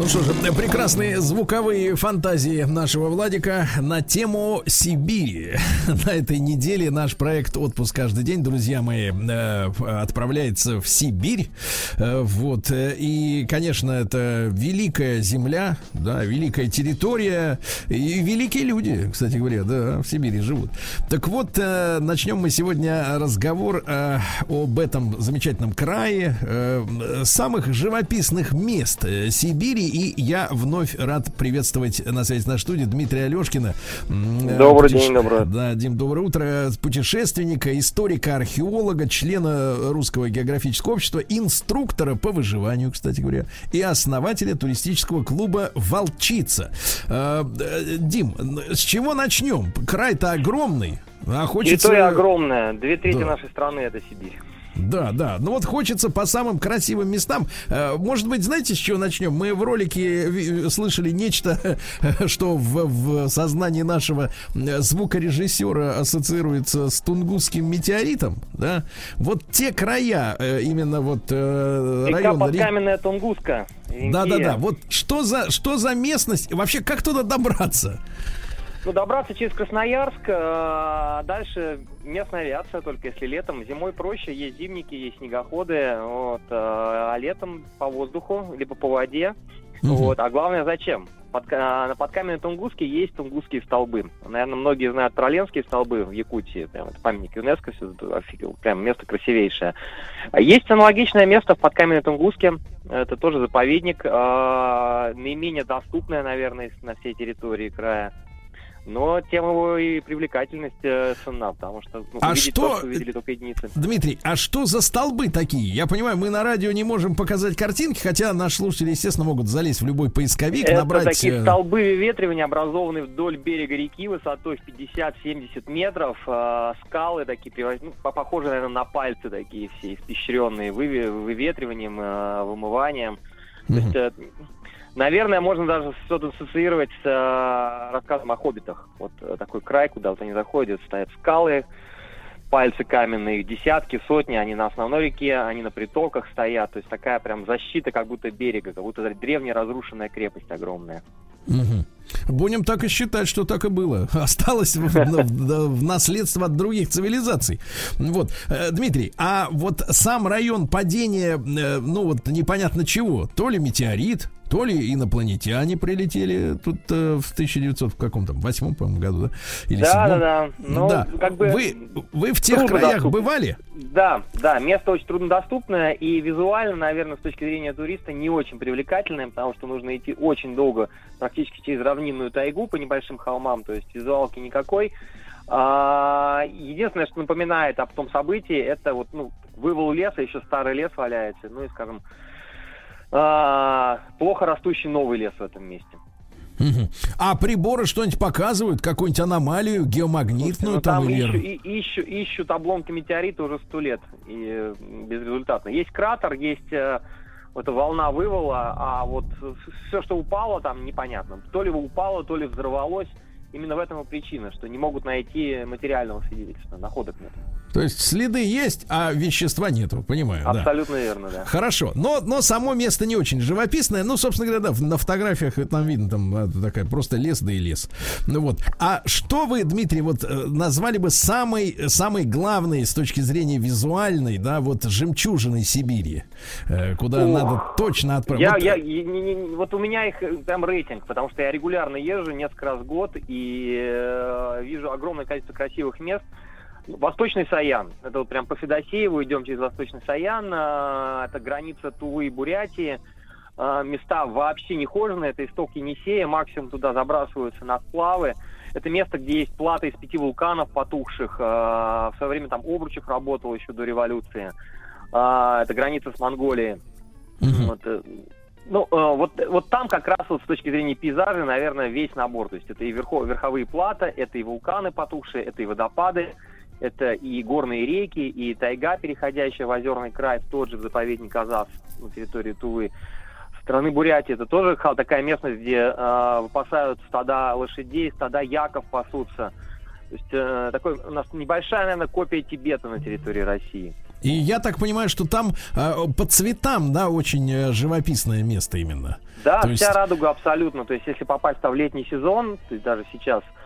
Ну что же, прекрасные звуковые фантазии нашего Владика на тему Сибири. На этой неделе наш проект «Отпуск каждый день», друзья мои, э, отправляется в Сибирь. Э, Вот. э, И, конечно, это великая земля, да, великая территория и великие люди, кстати говоря, да, в Сибири живут. Так вот, начнем мы сегодня разговор об этом замечательном крае, самых живописных мест Сибири И я вновь рад приветствовать на связи на студии Дмитрия Алешкина. Э, Добрый путеше- день, доброе. Да, Дим, доброе утро. Путешественника, историка, археолога, члена Русского географического общества, инструктора по выживанию, кстати говоря, и основателя туристического клуба «Волчица». Э, э, Дим, с чего начнем? Край-то огромный. А хочется... Территория огромная. Две трети Да. нашей страны это Сибирь. Да, да. Ну вот хочется по самым красивым местам. Э, Может быть, знаете, с чего начнем? Мы в ролике ви- слышали нечто, что в, в сознании нашего э, звукорежиссера ассоциируется с тунгусским метеоритом. Да? Вот те края, э, именно вот э, район... Ри- подкаменная Тунгуска. Да, да, да. Вот что за, что за местность? Вообще, как туда добраться? Ну, добраться через Красноярск, а дальше местная авиация, только если летом. Зимой проще, есть зимники, есть снегоходы, вот, а летом по воздуху, либо по воде. Мгм. Вот, а главное, зачем? Под, а, на подкаменной Тунгуске есть тунгусские столбы. Наверное, многие знают про Ленские столбы в Якутии. Прям это памятник ЮНЕСКО, это офигел, прям место красивейшее. А Есть аналогичное место в подкаменной Тунгуске. Это тоже заповедник, наименее доступное, наверное, на всей территории края. Но тем его и привлекательность э, ценна, потому что ну, А что- то, что увидели только единицы. Дмитрий, а что за столбы такие? Я понимаю, мы на радио не можем показать картинки, хотя наши слушатели, естественно, могут залезть в любой поисковик, Это набрать... такие э, столбы выветривания, образованные вдоль берега реки высотой в 50-70 метров. э, скалы такие, ну, по- похожие, наверное, на пальцы такие все, испещренные выве- выветриванием, э, вымыванием. То есть, э, наверное, можно даже что-то ассоциировать с э, рассказом о хоббитах. Вот э, такой край, куда вот они заходят, стоят скалы, пальцы каменные, их десятки, сотни, они на основной реке, они на притоках стоят. То есть такая прям защита как будто берега, как будто древняя разрушенная крепость огромная. Мгм. Будем так и считать, что так и было. Осталось в, в- в наследство от других цивилизаций. Вот, Э, Дмитрий, а вот сам район падения, э, ну вот непонятно чего, то ли метеорит, то ли инопланетяне прилетели тут э, в 1900 в каком там восьмом, по-моему, году, да? Или Да, да, да. Ну, да. как бы Вы вы в тех краях бывали? Да, да, место очень труднодоступное и визуально, наверное, с точки зрения туриста не очень привлекательное, потому что нужно идти очень долго, практически через равнинную тайгу по небольшим холмам, то есть визуалки никакой. А, единственное, что напоминает об том событии, это вот, ну, вывал леса, еще старый лес валяется, ну и, скажем, а, плохо растущий новый лес в этом месте. А приборы что-нибудь показывают, какую-нибудь аномалию геомагнитную Ну, там, там или... ищу- и- ищу- ищут обломки метеорита уже сто лет и безрезультатно. Есть кратер, есть э, вот эта волна вывала, а вот все, что упало, там непонятно. То ли упало, то ли взорвалось. Именно в этом и причина, что не могут найти материального свидетельства, находок нет. То есть следы есть, а вещества нету, понимаю, да. Абсолютно верно, да. Хорошо, но, но само место не очень живописное. Ну, собственно говоря, да, на фотографиях это там видно, там а, такая просто лес да и лес. Ну вот. А что вы, Дмитрий, вот э, назвали бы самой, самой главной с точки зрения визуальной, да, вот жемчужиной Сибири, э, куда Ох. надо точно отправить? Я, Вот, я, я- не- не- вот у меня их э, там рейтинг, потому что я регулярно езжу несколько раз в год и э, вижу огромное количество красивых мест. Восточный Саян. Это вот прям по Федосееву идем через Восточный Саян. э, это граница Тувы и Бурятии. Э, места вообще не хоженые. Это исток Енисея. Максимум туда забрасываются на сплавы. Это место, где есть плата из пяти вулканов потухших. Э, в свое время там Обручев работал еще до революции. Это граница с Монголией. мгм. Вот, э, ну, э, вот, вот там как раз вот с точки зрения пейзажа, наверное, весь набор. То есть это и верхо- верховые плата, это и вулканы потухшие, это и водопады, это и горные реки, и тайга, переходящая в озерный край, в тот же заповедник Азав на территории Тувы. Страны Бурятии это тоже такая местность, где э, выпасают стада лошадей, стада яков пасутся. То есть э, такой у нас небольшая, наверное, копия Тибета на территории России. И я так понимаю, что там э, по цветам, да, очень э, живописное место именно. Да, То вся есть- радуга абсолютно. То есть, если попасть в летний сезон, то есть даже сейчас, а,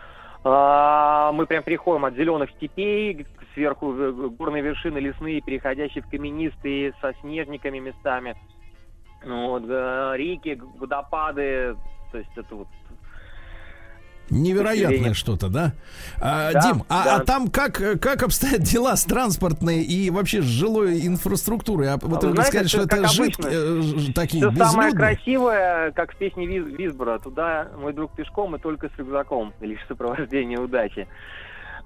мы прям переходим от зеленых степей, сверху э, горные вершины лесные, переходящие в каменистые, со снежниками местами. Ну, вот, э, реки, водопады, то есть это вот Невероятное что-то, да? А, Да, Дим, а, да. а там как, как обстоят дела с транспортной и вообще с жилой инфраструктурой? А, вот вы вы знаете, сказали, что это жид, э, такие Все самое безлюдные. красивое, как в песне Виз- Визбора. Туда мой друг пешком и только с рюкзаком. Лишь сопровождение удачи.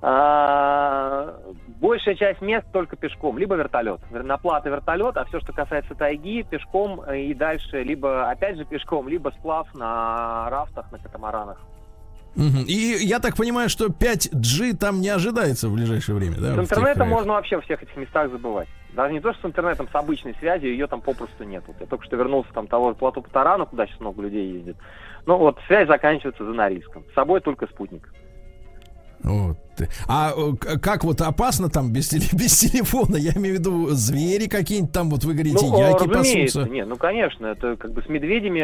А, большая часть мест только пешком, либо вертолет. Вер- На платы вертолет, а все, что касается тайги, пешком и дальше, либо опять же пешком, либо сплав на рафтах, на катамаранах. И я так понимаю, что 5G там не ожидается в ближайшее время, да? С интернетом можно вообще во всех этих местах забывать. Даже не то, что с интернетом, с обычной связью, ее там попросту нет. Вот я только что вернулся там того плату Патарану, куда сейчас много людей ездит. Ну вот связь заканчивается за Норильском. С собой только спутник. Вот. А э, как вот опасно там без, теле- без телефона? Я имею в виду звери какие-нибудь там, вот вы говорите, ну, яки разумеется, пасутся. нет, ну конечно, это как бы с медведями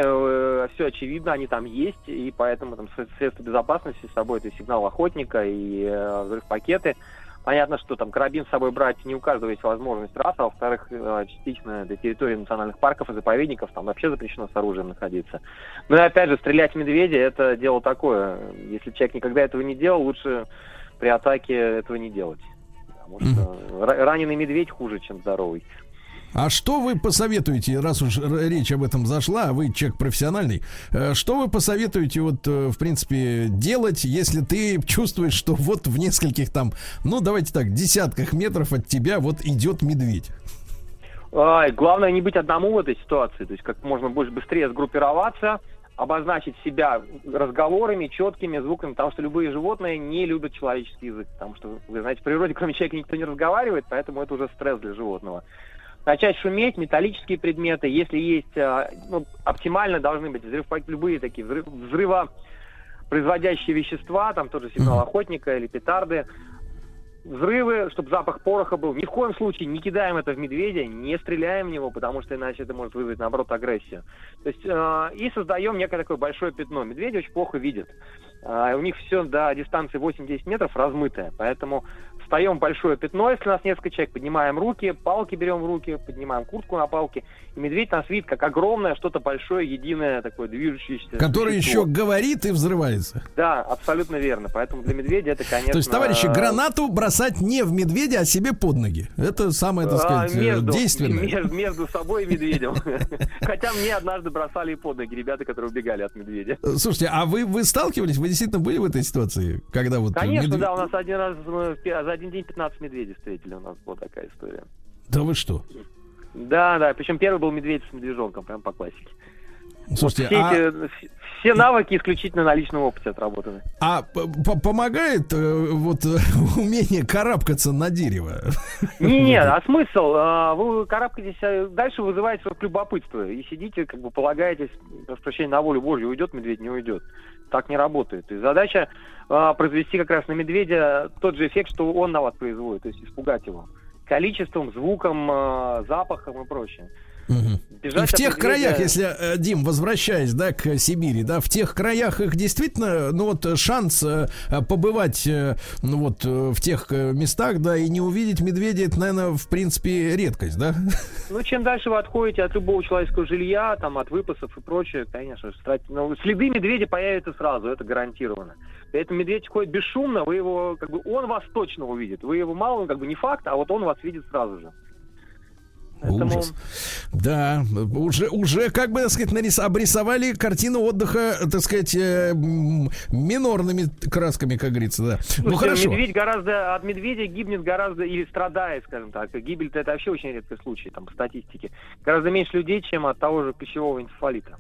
все очевидно, они там есть, и поэтому там сред- средства безопасности с собой, это сигнал охотника, и э, взрыв-пакеты. Понятно, что там карабин с собой брать не у каждого есть возможность, раз, а во-вторых, э, частично для территории национальных парков и заповедников там вообще запрещено с оружием находиться. Ну и опять же, стрелять в медведя это дело такое. Если человек никогда этого не делал, лучше при атаке этого не делать. Потому что ра- раненый медведь хуже, чем здоровый. А что вы посоветуете, раз уж речь об этом зашла, а вы человек профессиональный, э, что вы посоветуете вот, э, в принципе, делать, если ты чувствуешь, что вот в нескольких там, ну, давайте так, десятках метров от тебя вот идет медведь? Ай, главное не быть одному в этой ситуации, то есть как можно больше быстрее сгруппироваться, обозначить себя разговорами, четкими звуками, потому что любые животные не любят человеческий язык, потому что, вы знаете, в природе кроме человека никто не разговаривает, поэтому это уже стресс для животного. Начать шуметь, металлические предметы, если есть, а, ну, оптимально должны быть взрыв, любые такие взрыв, взрывопроизводящие вещества, там тоже сигнал охотника или петарды, взрывы, чтобы запах пороха был. Ни в коем случае не кидаем это в медведя, не стреляем в него, потому что иначе это может вызвать, наоборот, агрессию. То есть, э, и создаем некое такое большое пятно. Медведи очень плохо видят. Э, у них все до дистанции 8-10 метров размытое, поэтому встаем в большое пятно, если у нас несколько человек, поднимаем руки, палки берем в руки, поднимаем куртку на палке, и медведь нас видит как огромное что-то большое, единое такое движущееся. Существо. еще говорит и взрывается. Да, абсолютно верно. Поэтому для медведя это, конечно... То есть, товарищи, гранату бросать не в медведя, а себе под ноги. Это самое, так А, сказать, э, между, действенное. между, между собой и медведем. Хотя мне однажды бросали и под ноги ребята, которые убегали от медведя. Э, Слушайте, а вы, вы сталкивались, вы действительно были в этой ситуации, когда вот... Конечно, да, у нас один раз э, пе- за один день 15 медведей встретили, у нас была такая история. Да вы что? Да, да, причем первый был медведь с медвежонком, прям по классике. Слушайте, Все, а, эти- вс- все навыки исключительно на личном опыте отработаны. а помогает э, вот э, умение карабкаться на дерево? Не, не, а смысл? А, Вы карабкаетесь, а дальше вызываете свое любопытство и сидите, как бы полагаетесь, прошу прощения, на волю Божью, уйдет медведь, не уйдет. Так не работает. И задача а, произвести как раз на медведя тот же эффект, что он на вас производит, то есть испугать его. Количеством, звуком, а, запахом и прочее. Мгм. Бежать И в тех медведя- краях, если, э, Дим, возвращаясь, да, к Сибири, да, в тех краях их действительно, ну вот шанс э, побывать, э, ну вот в тех местах, да, и не увидеть медведя, это, наверное, в принципе редкость, да? Ну, чем дальше вы отходите от любого человеческого жилья, там, от выпасов и прочее, конечно, ну, следы медведя появятся сразу, это гарантированно. Поэтому медведь ходит бесшумно, вы его, как бы, он вас точно увидит. Вы его мало, как бы, не факт, а вот он вас видит сразу же. Поэтому- Ужас. Да, уже, уже, как бы, так сказать, нарис- обрисовали картину отдыха, так сказать, э, минорными красками, как говорится, да. ну, Слушайте, хорошо. медведь гораздо, от медведя гибнет гораздо, или страдает, скажем так. Гибель это вообще очень редкий случай, там, по статистике. Гораздо меньше людей, чем от того же пищевого энцефалита.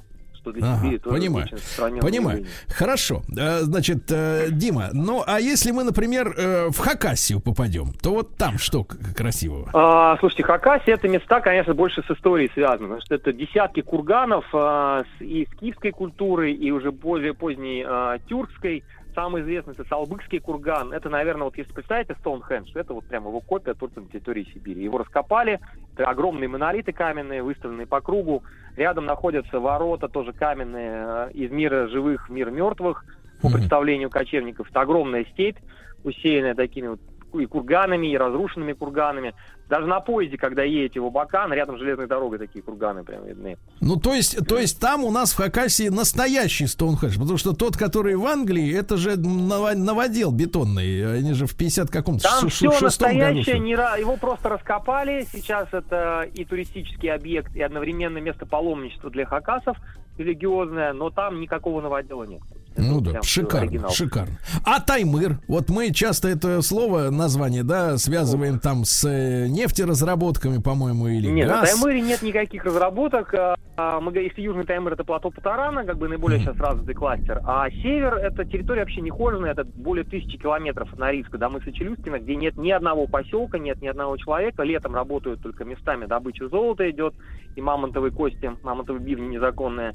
Что для Ага, Сибири тоже понимаю. очень распространенное Понимаю. явление. Хорошо. Э, Значит, э, Дима, ну а если мы, например, э, в Хакасию попадем, то вот там что красивого? А, слушайте, Хакасия это места, конечно, больше с историей связаны, потому что это десятки курганов а, и с киевской культурой, и уже более поздней а, тюркской. Самый известный это Салбыкский курган. Это, наверное, вот если представите Стоунхендж, это вот прямо его копия только на территории Сибири. Его раскопали, это огромные монолиты каменные, выставленные по кругу. Рядом находятся ворота, тоже каменные, а, из мира живых в мир мертвых, по представлению кочевников. Это огромная степь, усеянная такими вот и курганами, и разрушенными курганами. Даже на поезде, когда едете в Абакан, рядом с железной дорогой такие курганы прям видны. Ну, то есть, то есть там у нас в Хакасии настоящий Стоунхендж, потому что тот, который в Англии, это же ново- новодел бетонный. Они же в 50 каком-то Там все настоящее, не его просто раскопали. Сейчас это и туристический объект, и одновременно место паломничества для хакасов религиозное, но там никакого новодела нет. Ну да, шикарно, оригинал. шикарно. А Таймыр, вот мы часто это слово, название, да, связываем там с э, нефтеразработками, по-моему, или Нет, на газ. Таймыре нет никаких разработок. А, а, Мы, если Южный Таймыр это плато Путарана, как бы наиболее сейчас развитый кластер, а север это территория вообще нехоженная, это более тысячи километров от Норильска до мыса Челюскина, где нет ни одного поселка, нет ни одного человека. Летом работают только местами добыча золота идет и мамонтовые кости, мамонтовые бивни незаконные.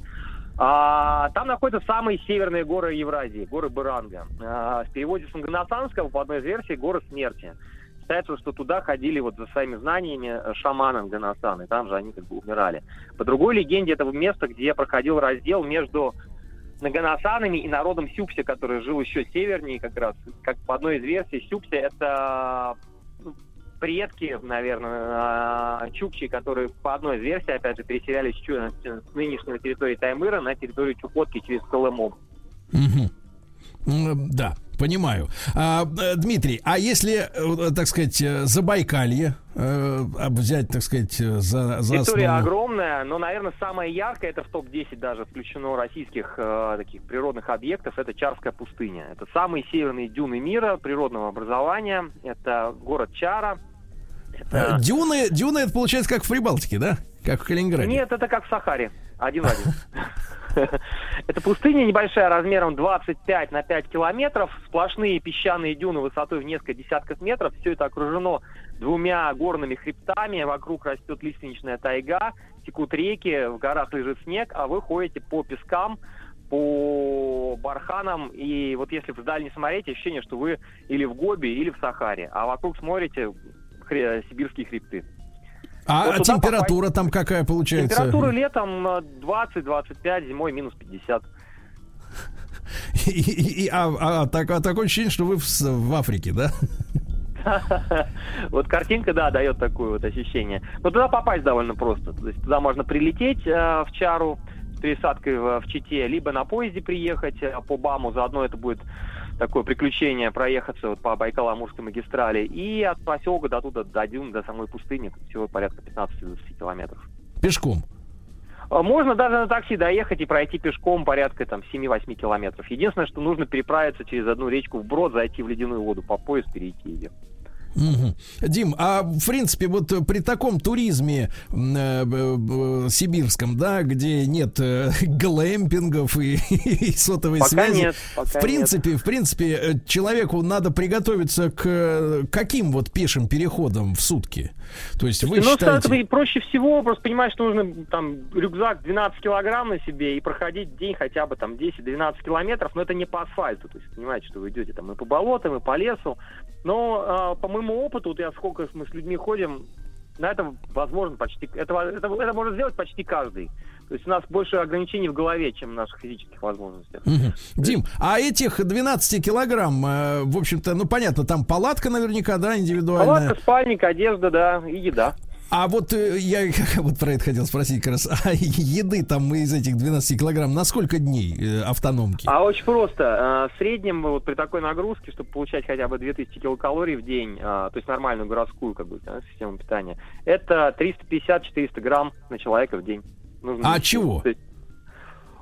А, там находятся самые северные горы Евразии, горы Баранга. А, в переводе с англосаксонского, по одной из версий, горы смерти. Считается, что туда ходили вот за своими знаниями э, шаманы Ганасан, и там же они как бы умирали. По другой легенде, это место, где проходил раздел между Наганасанами и народом Сюпси, который жил еще севернее как раз. Как по одной из версий, Сюпси это предки, наверное, э, чукчи, которые по одной из версий, опять же, переселялись с нынешней территории Таймыра на территорию Чукотки через Колымом. Мгм. М, Да, понимаю. А, э, Дмитрий, а если, э, так сказать, Забайкалье а взять, так сказать, за, за Территория основу? огромная, но, наверное, самое яркое, это в топ-10 даже включено российских э, таких природных объектов, это Чарская пустыня. Это самые северные дюны мира природного образования. Это город Чара. Э, Дюны, дюны, это получается как в Прибалтике, да? Как в Калининграде. Нет, это как в Сахаре. Один в один. Это пустыня небольшая, размером 25 на 5 километров, сплошные песчаные дюны высотой в несколько десятков метров. Все это окружено двумя горными хребтами, вокруг растет лиственничная тайга, текут реки, в горах лежит снег, а вы ходите по пескам, по барханам, и вот если вдаль не смотреть, ощущение, что вы или в Гоби, или в Сахаре, а вокруг смотрите сибирские хребты. А, Вот температура там какая получается? Температура летом э, 20-25, зимой минус 50. И- и- и- а, а, так, а такое ощущение, что вы в, в Африке, да? Вот картинка, да, дает такое вот ощущение. Но туда попасть довольно просто. То есть туда можно прилететь э, в Чару с пересадкой в, в Чите, либо на поезде приехать э, по БАМу. Заодно это будет такое приключение проехаться вот по Байкало-Амурской магистрали. И от поселка до туда, до дюн, до самой пустыни, всего порядка 15-20 километров. Пешком. А Можно даже на такси доехать и пройти пешком порядка там 7-8 километров. Единственное, что нужно переправиться через одну речку вброд, зайти в ледяную воду по пояс, перейти ее. Мгм. Дим, а в принципе, вот э, при таком туризме э, б- сибирском, да, где нет э, глэмпингов и, и сотовой Пока связи, нет, пока в принципе, в принципе, э, человеку надо приготовиться к э, каким вот пешим переходам в сутки? То есть вы ну, считаете... кстати, проще всего просто понимать, что нужно там рюкзак 12 килограмм на себе и проходить день хотя бы там 10-12 километров, но это не по асфальту, то есть понимаете, что вы идете там и по болотам, и по лесу, но а, по моему опыту, вот я сколько мы с людьми ходим, на это возможно почти, это, это, это может сделать почти каждый. То есть у нас больше ограничений в голове, чем в наших физических возможностях. Мгм. Дим, а этих 12 килограмм, э, в общем-то, ну понятно, там палатка наверняка, да, индивидуальная. Палатка, спальник, одежда, да, и еда. А вот э, я вот про это хотел спросить как раз. А еды там из этих 12 килограмм на сколько дней э, автономки? А очень просто. Э, В среднем вот при такой нагрузке, чтобы получать хотя бы 2000 килокалорий в день, а, то есть нормальную городскую как бы систему питания, это 350-400 грамм на человека в день. Нужно А есть. чего?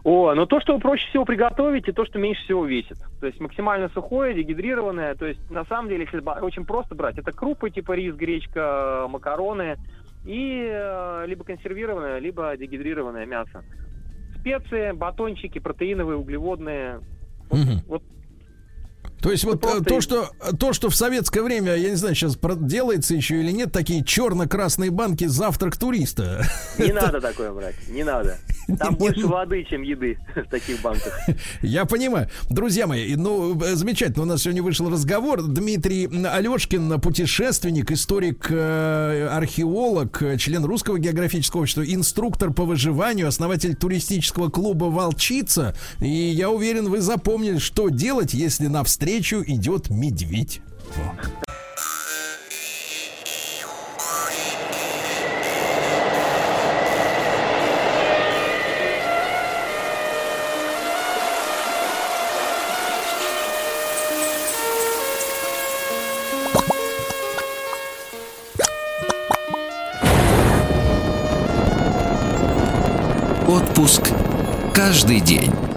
О, ну то, что проще всего приготовить, и то, что меньше всего весит. То есть максимально сухое, дегидрированное. То есть на самом деле, если очень просто брать, это крупы типа рис, гречка, макароны и э, либо консервированное, либо дегидрированное мясо. Специи, батончики, протеиновые, углеводные. Мгм. Вот То есть вот просто э, то, что то, что в советское время, я не знаю, сейчас делается еще или нет, такие черно-красные банки завтрак туриста. не надо такое брать, не надо. Там больше воды, чем еды в таких банках. Я понимаю. Друзья мои, ну, э, замечательно. У нас сегодня вышел разговор. Дмитрий Алешкин, путешественник, историк, э, археолог, член Русского географического общества, инструктор по выживанию, основатель туристического клуба «Волчица». И я уверен, вы запомнили, что делать, если навстречу идет медведь. Отпуск каждый день.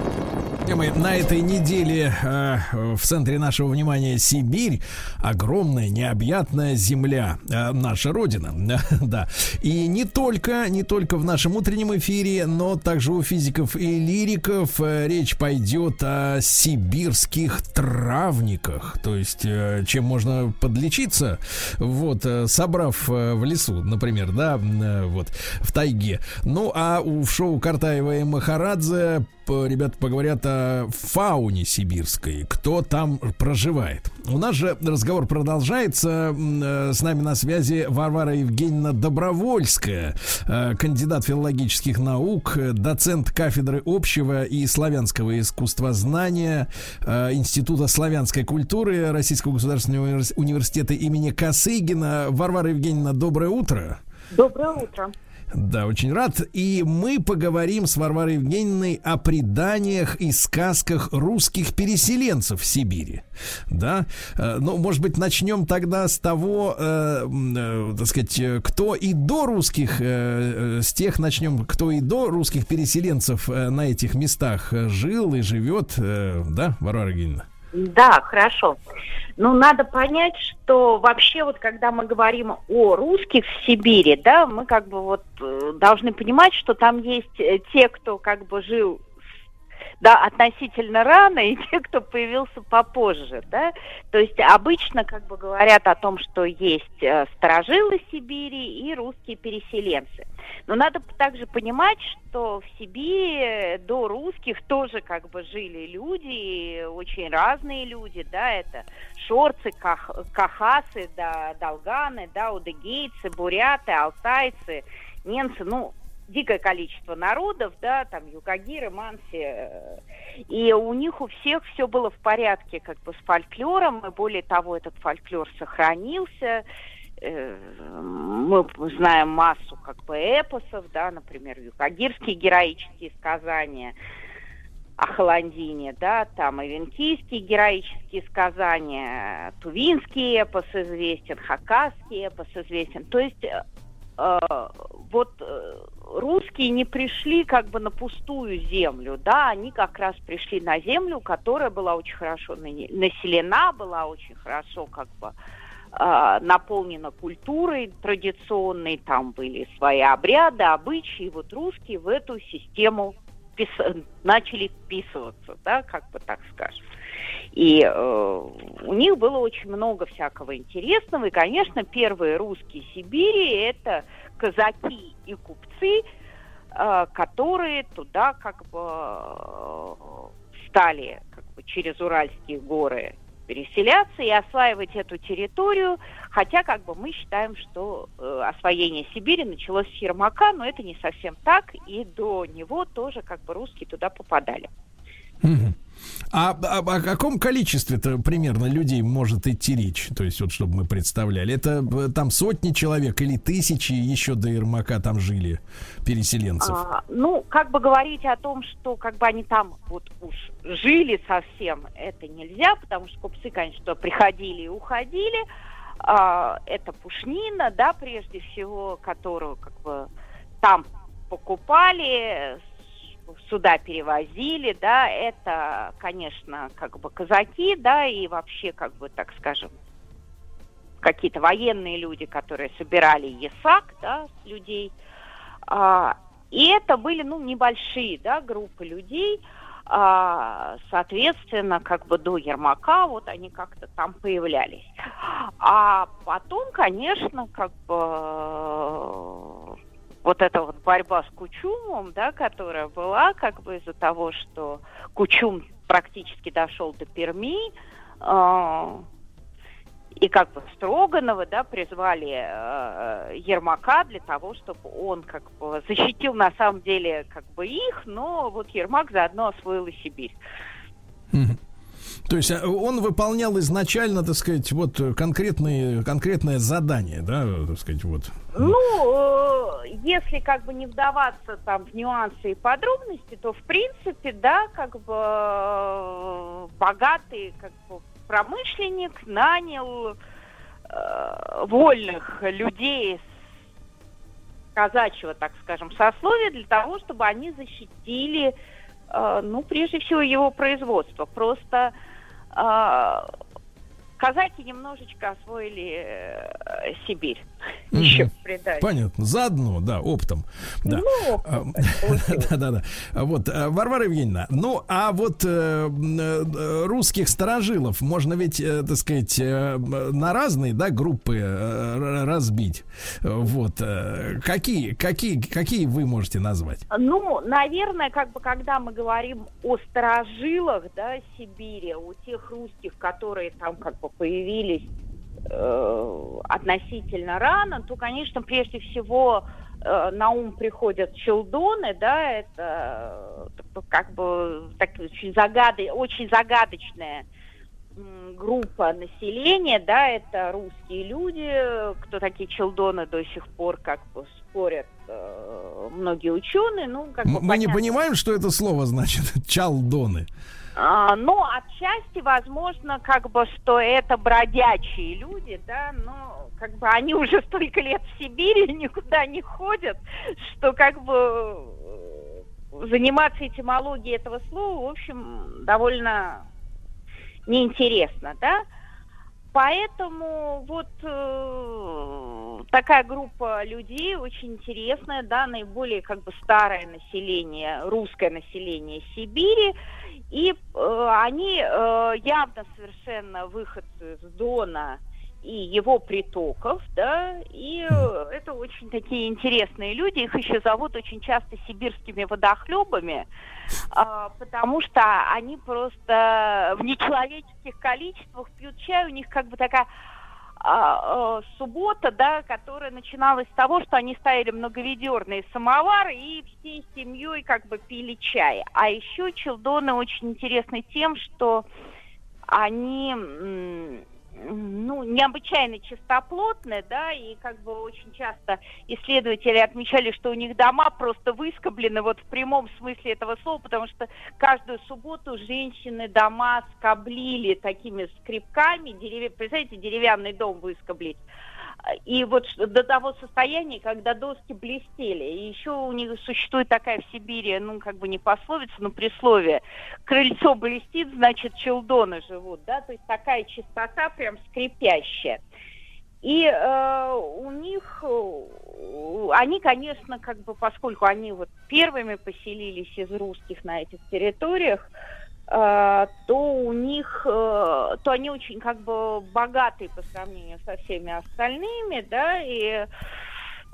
Мы на этой неделе э, в центре нашего внимания Сибирь, огромная необъятная земля, э, наша родина, да. И не только, не только в нашем утреннем эфире, но также у физиков и лириков э, речь пойдет о сибирских травниках, то есть э, чем можно подлечиться, вот, э, собрав э, в лесу, например, да, э, вот, в тайге. Ну, а у в шоу Картаева и Махарадзе ребята поговорят о фауне сибирской, кто там проживает. У нас же разговор продолжается. Э, С нами на связи Варвара Евгеньевна Добровольская, э, кандидат филологических наук, э, доцент кафедры общего и славянского искусствознания э, Института славянской культуры Российского государственного универс- университета имени Косыгина. Варвара Евгеньевна, доброе утро. Доброе утро. Да, очень рад. И мы поговорим с Варварой Евгеньевной о преданиях и сказках русских переселенцев в Сибири. Да, Э, ну, может быть, начнем тогда с того, э, э, так сказать, э, кто и до русских, э, э, с тех начнем, кто и до русских переселенцев на этих местах жил и живет, да, Варвара Евгеньевна? Да, хорошо. Ну, надо понять, что вообще вот когда мы говорим о русских в Сибири, да, мы как бы вот э, должны понимать, что там есть э, те, кто как бы жил да, относительно рано, и те, кто появился попозже, да. То есть обычно как бы говорят о том, что есть э, сторожилы Сибири и русские переселенцы. Но надо также понимать, что в Сибири до русских тоже как бы жили люди, очень разные люди, да, это шорцы, ках, кахасы, да, долганы, да, удыгейцы, буряты, алтайцы, немцы, ну, дикое количество народов, да, там юкагиры, манси, э, и у них у всех все было в порядке как бы с фольклором, и более того, этот фольклор сохранился, Э, мы знаем массу как бы эпосов, да, например, юкагирские героические сказания о Холандине, да, там и героические сказания, тувинский эпос известен, хакасский эпос известен. То есть э, э, вот э, русские не пришли как бы на пустую землю, да, они как раз пришли на землю, которая была очень хорошо на- населена, была очень хорошо как бы а, наполнена культурой традиционной, там были свои обряды, обычаи, вот русские в эту систему впис- начали вписываться, да, как бы так скажем. И э, у них было очень много всякого интересного. И, конечно, первые русские Сибири – это казаки и купцы, э, которые туда как бы э, стали как бы, через Уральские горы переселяться и осваивать эту территорию, хотя как бы мы считаем, что э, освоение Сибири началось с Ермака, но это не совсем так, и до него тоже как бы русские туда попадали. Мгм. А, а- о каком количестве-то примерно людей может идти речь? То есть, вот чтобы мы представляли. Это э, там сотни человек или тысячи еще до Ермака там жили переселенцев? А, ну, как бы говорить о том, что как бы они там вот уж жили совсем, это нельзя, потому что купцы, конечно, приходили и уходили. А, это пушнина, да, прежде всего, которую как бы там покупали, сюда перевозили, да, это, конечно, как бы казаки, да, и вообще, как бы, так скажем, какие-то военные люди, которые собирали ясак, да, людей. А, и это были, ну, небольшие, да, группы людей. А, соответственно, как бы до Ермака вот они как-то там появлялись. А потом, конечно, как бы вот эта вот борьба с Кучумом, да, которая была, как бы из-за того, что Кучум практически дошел до Перми, э, и как бы Строганова, да, призвали э, Ермака для того, чтобы он как бы защитил на самом деле как бы их, но вот Ермак заодно освоил и Сибирь. То есть а, он выполнял изначально, так сказать, вот э, конкретные, конкретное задание, да, так сказать, вот. Ну, э, если как бы не вдаваться там в нюансы и подробности, то в принципе, да, как бы э, богатый как бы промышленник нанял э, вольных людей казачьего, так скажем, сословия для того, чтобы они защитили, ну, прежде всего, его производство. Просто э, казаки немножечко освоили э, Сибирь. Мгм. Еще придать. Понятно. Заодно, да, оптом. Да. Ну, А, получилось. Да, да, да. Вот, э, Варвара Евгеньевна, ну, а вот э, м, э, русских сторожилов можно ведь, э, так сказать, э, на разные, да, группы э, разбить. Э, Вот. э, Какие, какие, какие вы можете назвать? Ну, наверное, как бы, когда мы говорим о сторожилах, да, Сибири, у тех русских, которые там как бы появились э, относительно рано, то, конечно, прежде всего э, на ум приходят челдоны, да, это э, как бы так, очень, загады, очень загадочная группа населения, да, это русские люди, кто такие челдоны до сих пор как бы спорят э, многие ученые, ну, как бы Мы не понятно. понимаем, что это слово значит. Чалдоны. А, ну, отчасти, возможно, как бы, что это бродячие люди, да, но как бы они уже столько лет в Сибири, никуда не ходят, что как бы э, заниматься этимологией этого слова, в общем, довольно неинтересно, да. Поэтому вот э, такая группа людей очень интересная, да, наиболее как бы старое население, русское население Сибири, и э, они э, явно совершенно выходцы с Дона и его притоков, да, и э, это очень такие интересные люди, их еще зовут очень часто сибирскими водохлебами, а, потому что они просто в нечеловеческих количествах пьют чай, у них как бы такая а, э, суббота, да, которая начиналась с того, что они ставили многоведерные самовары и всей семьей как бы пили чай. А еще челдоны очень интересны тем, что они ну, необычайно чистоплотные, да, и как бы очень часто исследователи отмечали, что у них дома просто выскоблены вот в прямом смысле этого слова, потому что каждую субботу женщины дома скоблили такими скребками, деревья, представляете, деревянный дом выскоблить. И вот до того состояния, когда доски блестели. И еще у них существует такая в Сибири, ну, как бы не пословица, но присловие. Крыльцо блестит, значит, челдоны живут, да, то есть такая чистота прям скрипящая. И э, у них, э, они, конечно, как бы, поскольку они вот первыми поселились из русских на этих территориях, то у них, э, то они очень как бы богатые по сравнению со всеми остальными, да, и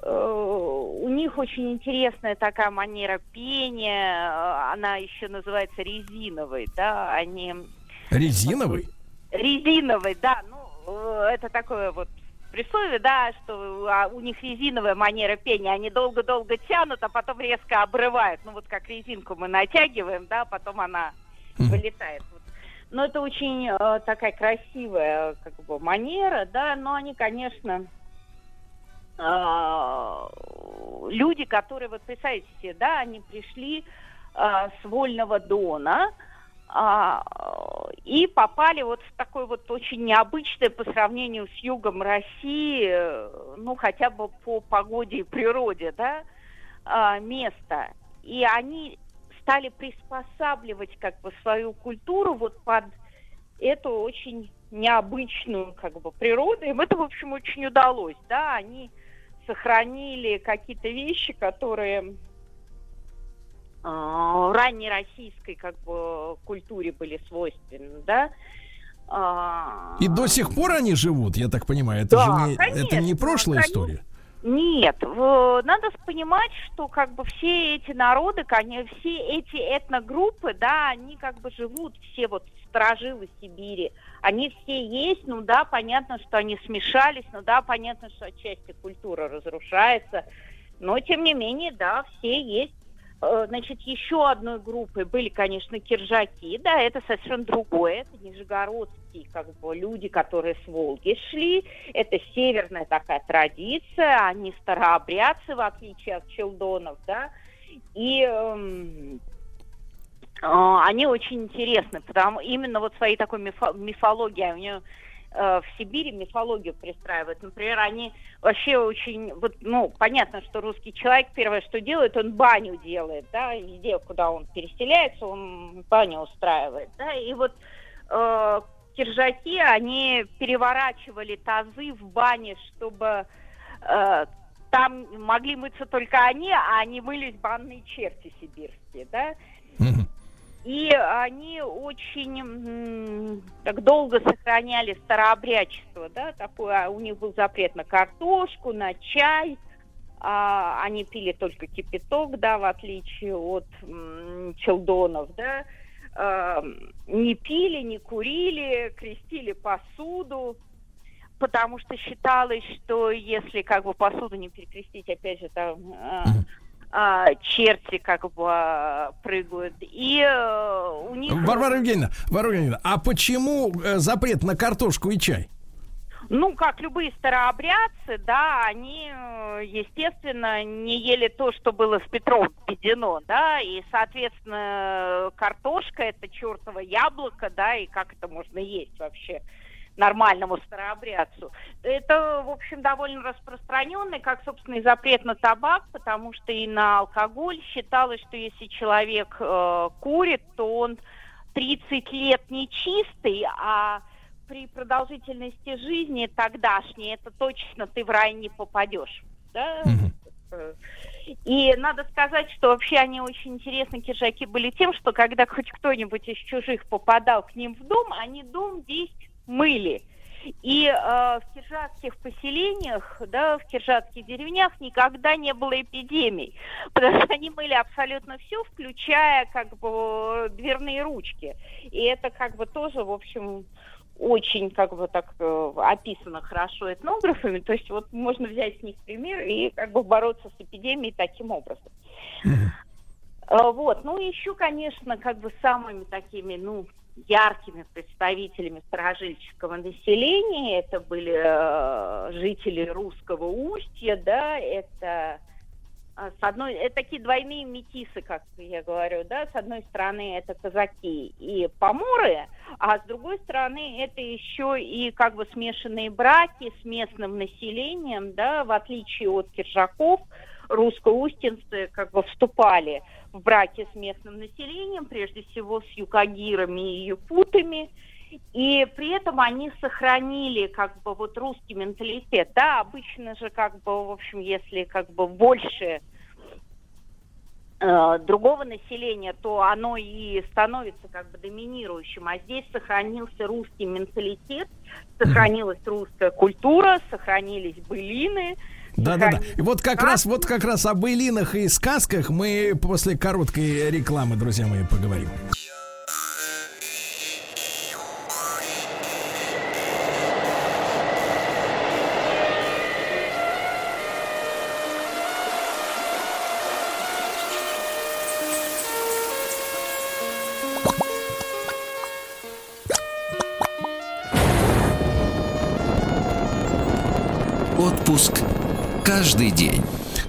э, у них очень интересная такая манера пения, э, она еще называется резиновой, да, они Резиновый? резиновый, да, ну, э, это такое вот присловие, да, что а, у них резиновая манера пения, они долго-долго тянут, а потом резко обрывают, ну, вот как резинку мы натягиваем, да, потом она вылетает. Но это очень э, такая красивая, как бы, манера, да, но они, конечно, э, люди, которые, вот представьте себе, да, они пришли э, с Вольного Дона, а, и попали вот в такое вот очень необычное по сравнению с югом России, э, ну, хотя бы по погоде и природе, да, а, место. И они стали приспосабливать как бы свою культуру вот под эту очень необычную как бы природу. Им это, в общем, очень удалось, да, они сохранили какие-то вещи, которые э, ранней российской как бы культуре были свойственны, да. А, И до сих пор они живут, я так понимаю. Это Да, же не, это не конечно, прошлая конечно. история. Нет, надо понимать, что как бы все эти народы, все эти этногруппы, да, они как бы живут, все вот сторожилы Сибири, они все есть, ну да, понятно, что они смешались, ну да, понятно, что отчасти культура разрушается, но тем не менее, да, все есть. Э, Значит, еще одной группой были, конечно, киржаки, да, это совершенно другое, это нижегородские, как бы, люди, которые с Волги шли, это северная такая традиция, они старообрядцы, в отличие от челдонов, да, и эм, а, они очень интересны, потому именно вот своей такой мифо- мифологией, у нее э, в Сибири мифологию пристраивают. Например, они вообще очень, вот, ну, понятно, что русский человек первое, что делает, он баню делает, да, везде, куда он переселяется, он баню устраивает, да, и вот э, киржаки, они переворачивали тазы в бане, чтобы э, там могли мыться только они, а они мылись банные черти сибирские, да. И они очень так долго сохраняли старообрядчество, да, такое, а у них был запрет на картошку, на чай, а, они пили только кипяток, да, в отличие от челдонов, да, а, не пили, не курили, крестили посуду, потому что считалось, что если как бы посуду не перекрестить, опять же, там а, а, черти как бы а, прыгают. И а, у них... Варвара Евгеньевна, Варвара Евгеньевна, а почему э, запрет на картошку и чай? Ну, как любые старообрядцы, да, они, э, естественно, не ели то, что было с Петром введено, да, и, соответственно, картошка – это чертово яблоко, да, и как это можно есть вообще нормальному старообрядцу. Это, в общем, довольно распространенный, как, собственно, и запрет на табак, потому что и на алкоголь считалось, что если человек э, курит, то он 30 лет нечистый, а при продолжительности жизни тогдашней, это точно ты в рай не попадешь. Да? И надо сказать, что вообще они очень интересные киржаки были тем, что когда хоть кто-нибудь из чужих попадал к ним в дом, они дом весь мыли. И э, в киржатских поселениях, да, в киржатских деревнях никогда не было эпидемий, потому что они мыли абсолютно все, включая как бы дверные ручки. И это как бы тоже, в общем, очень как бы так э, описано хорошо этнографами, то есть вот можно взять с них пример и как бы бороться с эпидемией таким образом. Э, Вот, ну еще, конечно, как бы самыми такими, ну, яркими представителями старожильческого населения. Это были э, жители русского устья, да, это а, с одной, это такие двойные метисы, как я говорю, да, с одной стороны это казаки и поморы, а с другой стороны это еще и как бы смешанные браки с местным населением, да, в отличие от киржаков, русско-устинцы как бы вступали в браки с местным населением, прежде всего с юкагирами и юпутами, и при этом они сохранили как бы вот русский менталитет. Да, обычно же как бы, в общем, если как бы больше э, другого населения, то оно и становится как бы доминирующим. А здесь сохранился русский менталитет, сохранилась русская культура, сохранились былины, Да, да, да. И вот как раз, вот как раз об былинах и сказках мы после короткой рекламы, друзья мои, поговорим. Отпуск каждый день.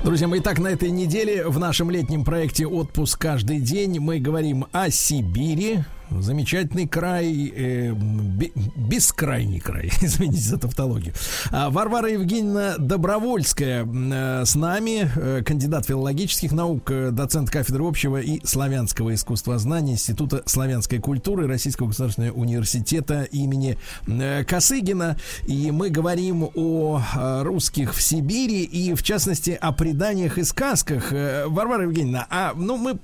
Друзья мои, так на этой неделе в нашем летнем проекте «Отпуск каждый день» мы говорим о Сибири, замечательный край, э, бе- бескрайний край, извините за тавтологию. А Варвара Евгеньевна Добровольская э, с нами, э, кандидат филологических наук, э, доцент кафедры общего и славянского искусствознания Института славянской культуры Российского государственного университета имени э, Косыгина. И мы говорим о э, русских в Сибири и, в частности, о преданиях и сказках. Э, Варвара Евгеньевна, а ну мы,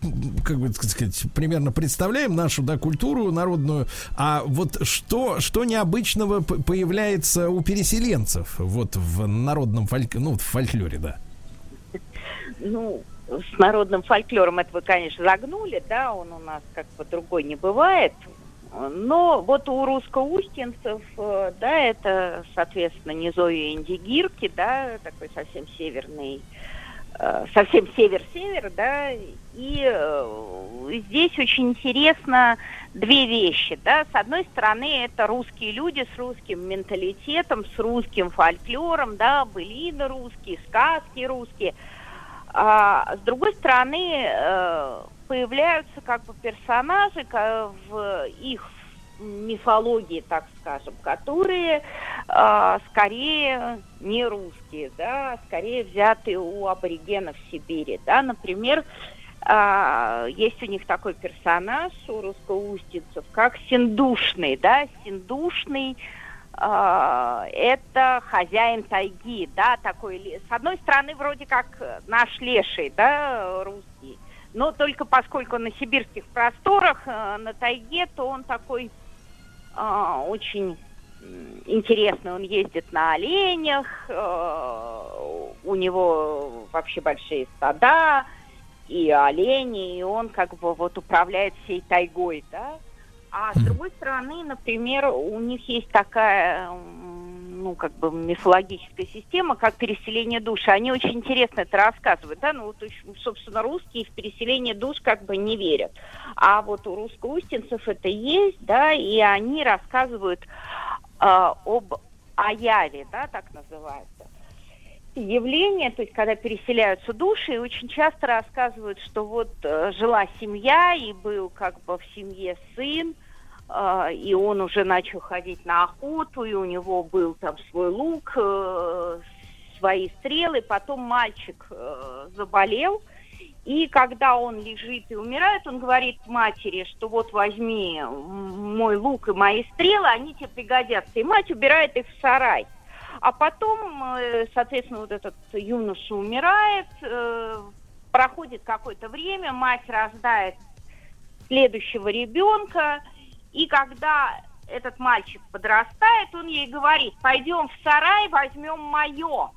как бы так сказать, примерно представляем нашу да, культуру народную, а вот что, что необычного появляется у переселенцев вот в народном фольк... ну, в фольклоре, да? ну, с народным фольклором это вы, конечно, загнули, да, он у нас как бы другой не бывает. Но вот у русско-устинцев, э, да, это, соответственно, низовье Индигирки, да, такой совсем северный, э, совсем север-север, да, и э, здесь очень интересно две вещи, да, с одной стороны, это русские люди с русским менталитетом, с русским фольклором, да, былины русские, сказки русские, а с другой стороны, э, появляются как бы персонажи в их мифологии, так скажем, которые э, скорее не русские, да, скорее взяты у аборигенов Сибири, да, например, э, есть у них такой персонаж у русскоустинцев, как Синдушный, да, Синдушный э, это хозяин тайги, да, такой, с одной стороны, вроде как наш леший, да, русский, но только поскольку на сибирских просторах, э, на тайге, то он такой э, очень интересный. Он ездит на оленях, э, у него вообще большие стада и олени, и он как бы вот управляет всей тайгой, да. А с другой стороны, например, у них есть такая ну, как бы мифологическая система, как переселение душ. Они очень интересно это рассказывают, да, ну, вот, собственно, русские в переселение душ как бы не верят. А вот у русско-устинцев это есть, да, и они рассказывают э, об аяве, да, так называется явление, то есть когда переселяются души, и очень часто рассказывают, что вот э, жила семья, и был как бы в семье сын, а, и он уже начал ходить на охоту, и у него был там свой лук, э, свои стрелы. Потом мальчик э, заболел, и когда он лежит и умирает, он говорит матери, что вот возьми мой лук и мои стрелы, они тебе пригодятся. И мать убирает их в сарай. А потом, э, соответственно, вот этот юноша умирает, проходит какое-то время, мать рождает следующего ребенка, и когда этот мальчик подрастает, он ей говорит, пойдем в сарай, возьмем мое.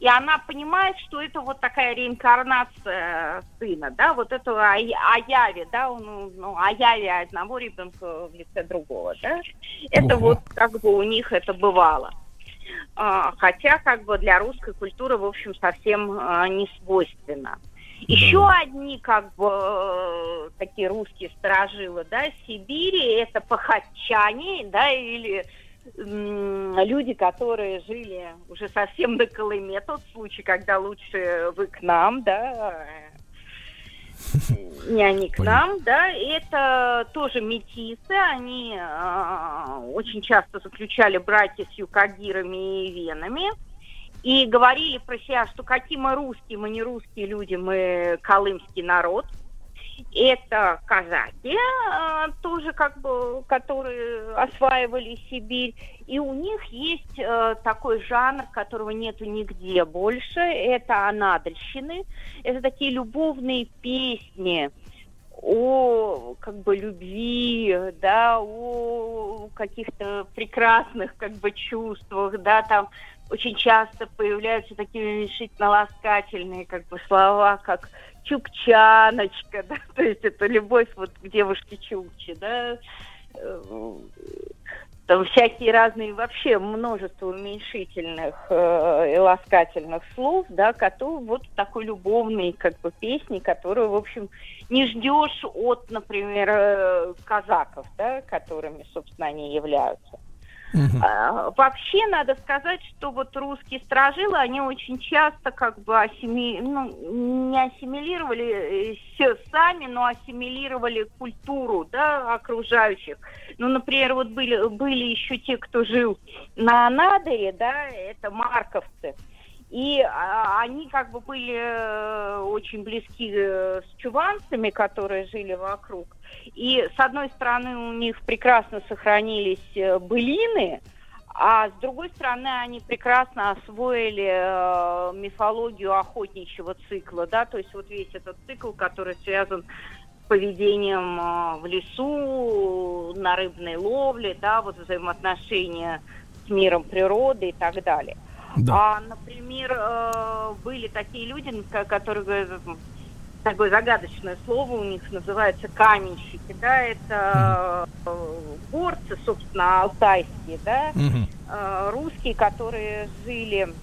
И она понимает, что это вот такая реинкарнация сына, да, вот о Яве, да, он, ну, о Яве одного ребенка в лице другого, да. Это Ого. вот как бы у них это бывало. А, хотя как бы для русской культуры, в общем, совсем а, не свойственно. Еще да. одни, как бы, э, такие русские сторожилы, да, Сибири, это пахачане, да, или люди, которые жили уже совсем на Колыме, тот случай, когда лучше вы к нам, да, не они к нам, да, это тоже метисы, они э, очень часто заключали браки с юкагирами и венами, и говорили про себя, что какие мы русские, мы не русские люди, мы колымский народ. Это казаки, а, тоже как бы, которые осваивали Сибирь. И у них есть э, такой жанр, которого нету нигде больше. Это анадольщины. Это такие любовные песни о как бы любви, да, о каких-то прекрасных как бы чувствах, да, там очень часто появляются такие уменьшительно-ласкательные как бы слова, как чукчаночка, да, то есть это любовь вот к девушке Чукче, да, э, там всякие разные вообще множество уменьшительных э, и ласкательных слов, да, которые вот такой любовной как бы песни, которую, в общем, не ждешь от, например, э, казаков, да, которыми, собственно, они являются. А, вообще надо сказать, что вот русские сторожилы, они очень часто как бы ассими... ну, не ассимилировали все сами, но ассимилировали культуру да, окружающих. Ну, например, вот были, были еще те, кто жил на Анадыре, да, это марковцы. И а, они как бы были э, очень близки э, с чуванцами, которые жили вокруг. И с одной стороны у них прекрасно сохранились э, былины, а с другой стороны они прекрасно освоили мифологию охотничьего цикла, да, то есть вот весь этот цикл, который связан с поведением в лесу, на рыбной ловле, да, вот взаимоотношения с миром природы и так далее. Да. А, например, э, были такие люди, которые такое загадочное слово у них называется каменщики, да, это mm горцы, собственно, алтайские, да, mm русские, которые жили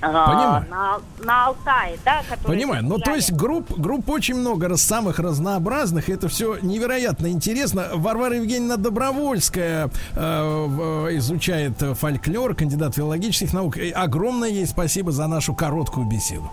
Понимаю. На, на Алтае, да, Понимаю. Ну, то есть групп, групп очень много раз, самых разнообразных. Это все невероятно интересно. Варвара Евгеньевна Добровольская э, изучает фольклор, кандидат филологических наук. И огромное ей спасибо за нашу короткую беседу.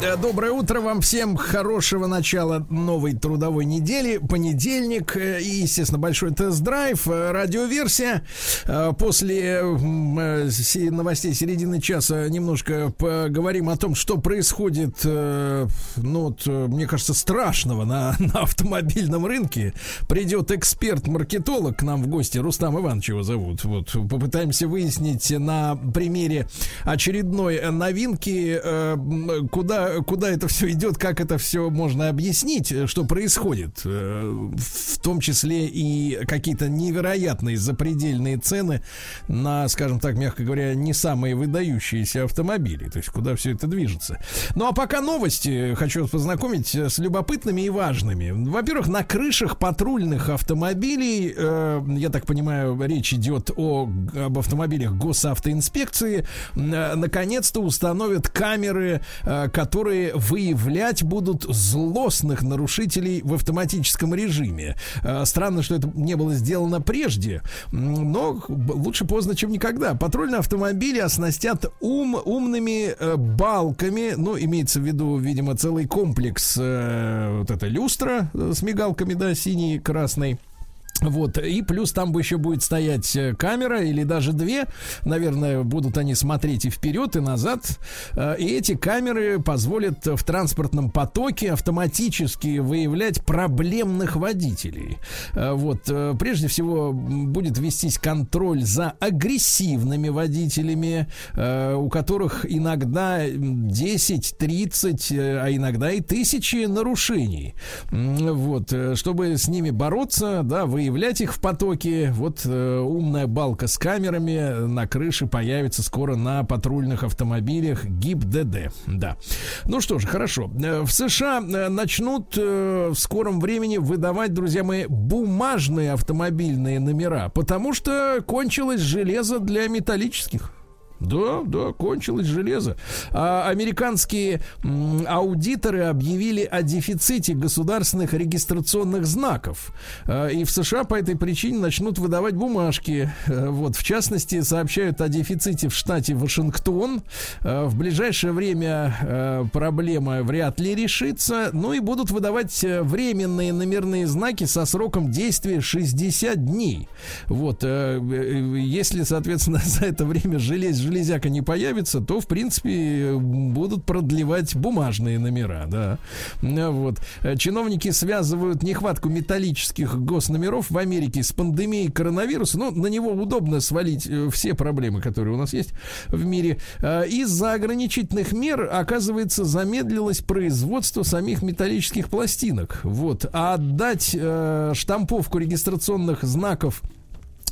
Доброе утро вам всем. Хорошего начала новой трудовой недели. Понедельник э, и, естественно, большой тест-драйв. э, Радиоверсия. Э, После э, новостей середины часа немножко поговорим о том, что происходит, э, ну, вот, э, мне кажется, страшного на, на автомобильном рынке. Придет эксперт-маркетолог к нам в гости. Рустам Иванович его зовут. Вот, попытаемся выяснить на примере очередной э, новинки, э, м, куда, куда это все идет, как это все можно объяснить, э, что происходит. Э, В том числе и какие-то невероятные запредельные цены на, скажем так, мягко говоря, не самые выдающиеся автомобили. То есть куда все это движется. Ну а пока новости хочу вас познакомить э, с любопытными и важными. Во-первых, на крышах патрульных автомобилей, э, я так понимаю, речь идет о, об автомобилях госавтоинспекции, э, наконец-то установят камеры, э, которые выявлять будут злостных нарушителей в автоматическом режиме. Э, Странно, что это не было сделано прежде, но лучше поздно, чем никогда. Патрульные автомобили оснастят ум, умными э, балками, ну, имеется в виду, видимо, целый комплекс, э, вот эта люстра с мигалками, да, синий, красный. Вот, и плюс там бы еще будет стоять э, камера или даже две. Наверное, будут они смотреть и вперед, и назад. Э, И эти камеры позволят в транспортном потоке автоматически выявлять проблемных водителей. Э, Вот, прежде всего, будет вестись контроль за агрессивными водителями, у которых иногда м, 10, 30, э, а иногда и тысячи нарушений. Вот, чтобы с ними бороться, да, выявлять их в потоке, вот э, умная балка с камерами на крыше появится скоро на патрульных автомобилях ГИБ-ДД. Да. Ну что ж, хорошо. Э, В США э, начнут э, в скором времени выдавать, друзья мои, бумажные автомобильные номера, потому что кончилось железо для металлических. Да, да, кончилось железо. А американские м, аудиторы объявили о дефиците государственных регистрационных знаков. А, и в США по этой причине начнут выдавать бумажки. Э, Вот, в частности, сообщают о дефиците в штате Вашингтон. Э, В ближайшее время э, проблема вряд ли решится. Ну и будут выдавать временные номерные знаки со сроком действия 60 дней. Вот, э, если, соответственно, за это время желез, железяка не появится, то, в принципе, будут продлевать бумажные номера, да. Э, Вот. Э, Чиновники связывают нехватку металлических госномеров в Америке с пандемией коронавируса. Ну, на него удобно свалить э, все проблемы, которые у нас есть в мире. Из-за ограничительных мер, оказывается, замедлилось производство самих металлических пластинок. Вот. А отдать штамповку регистрационных знаков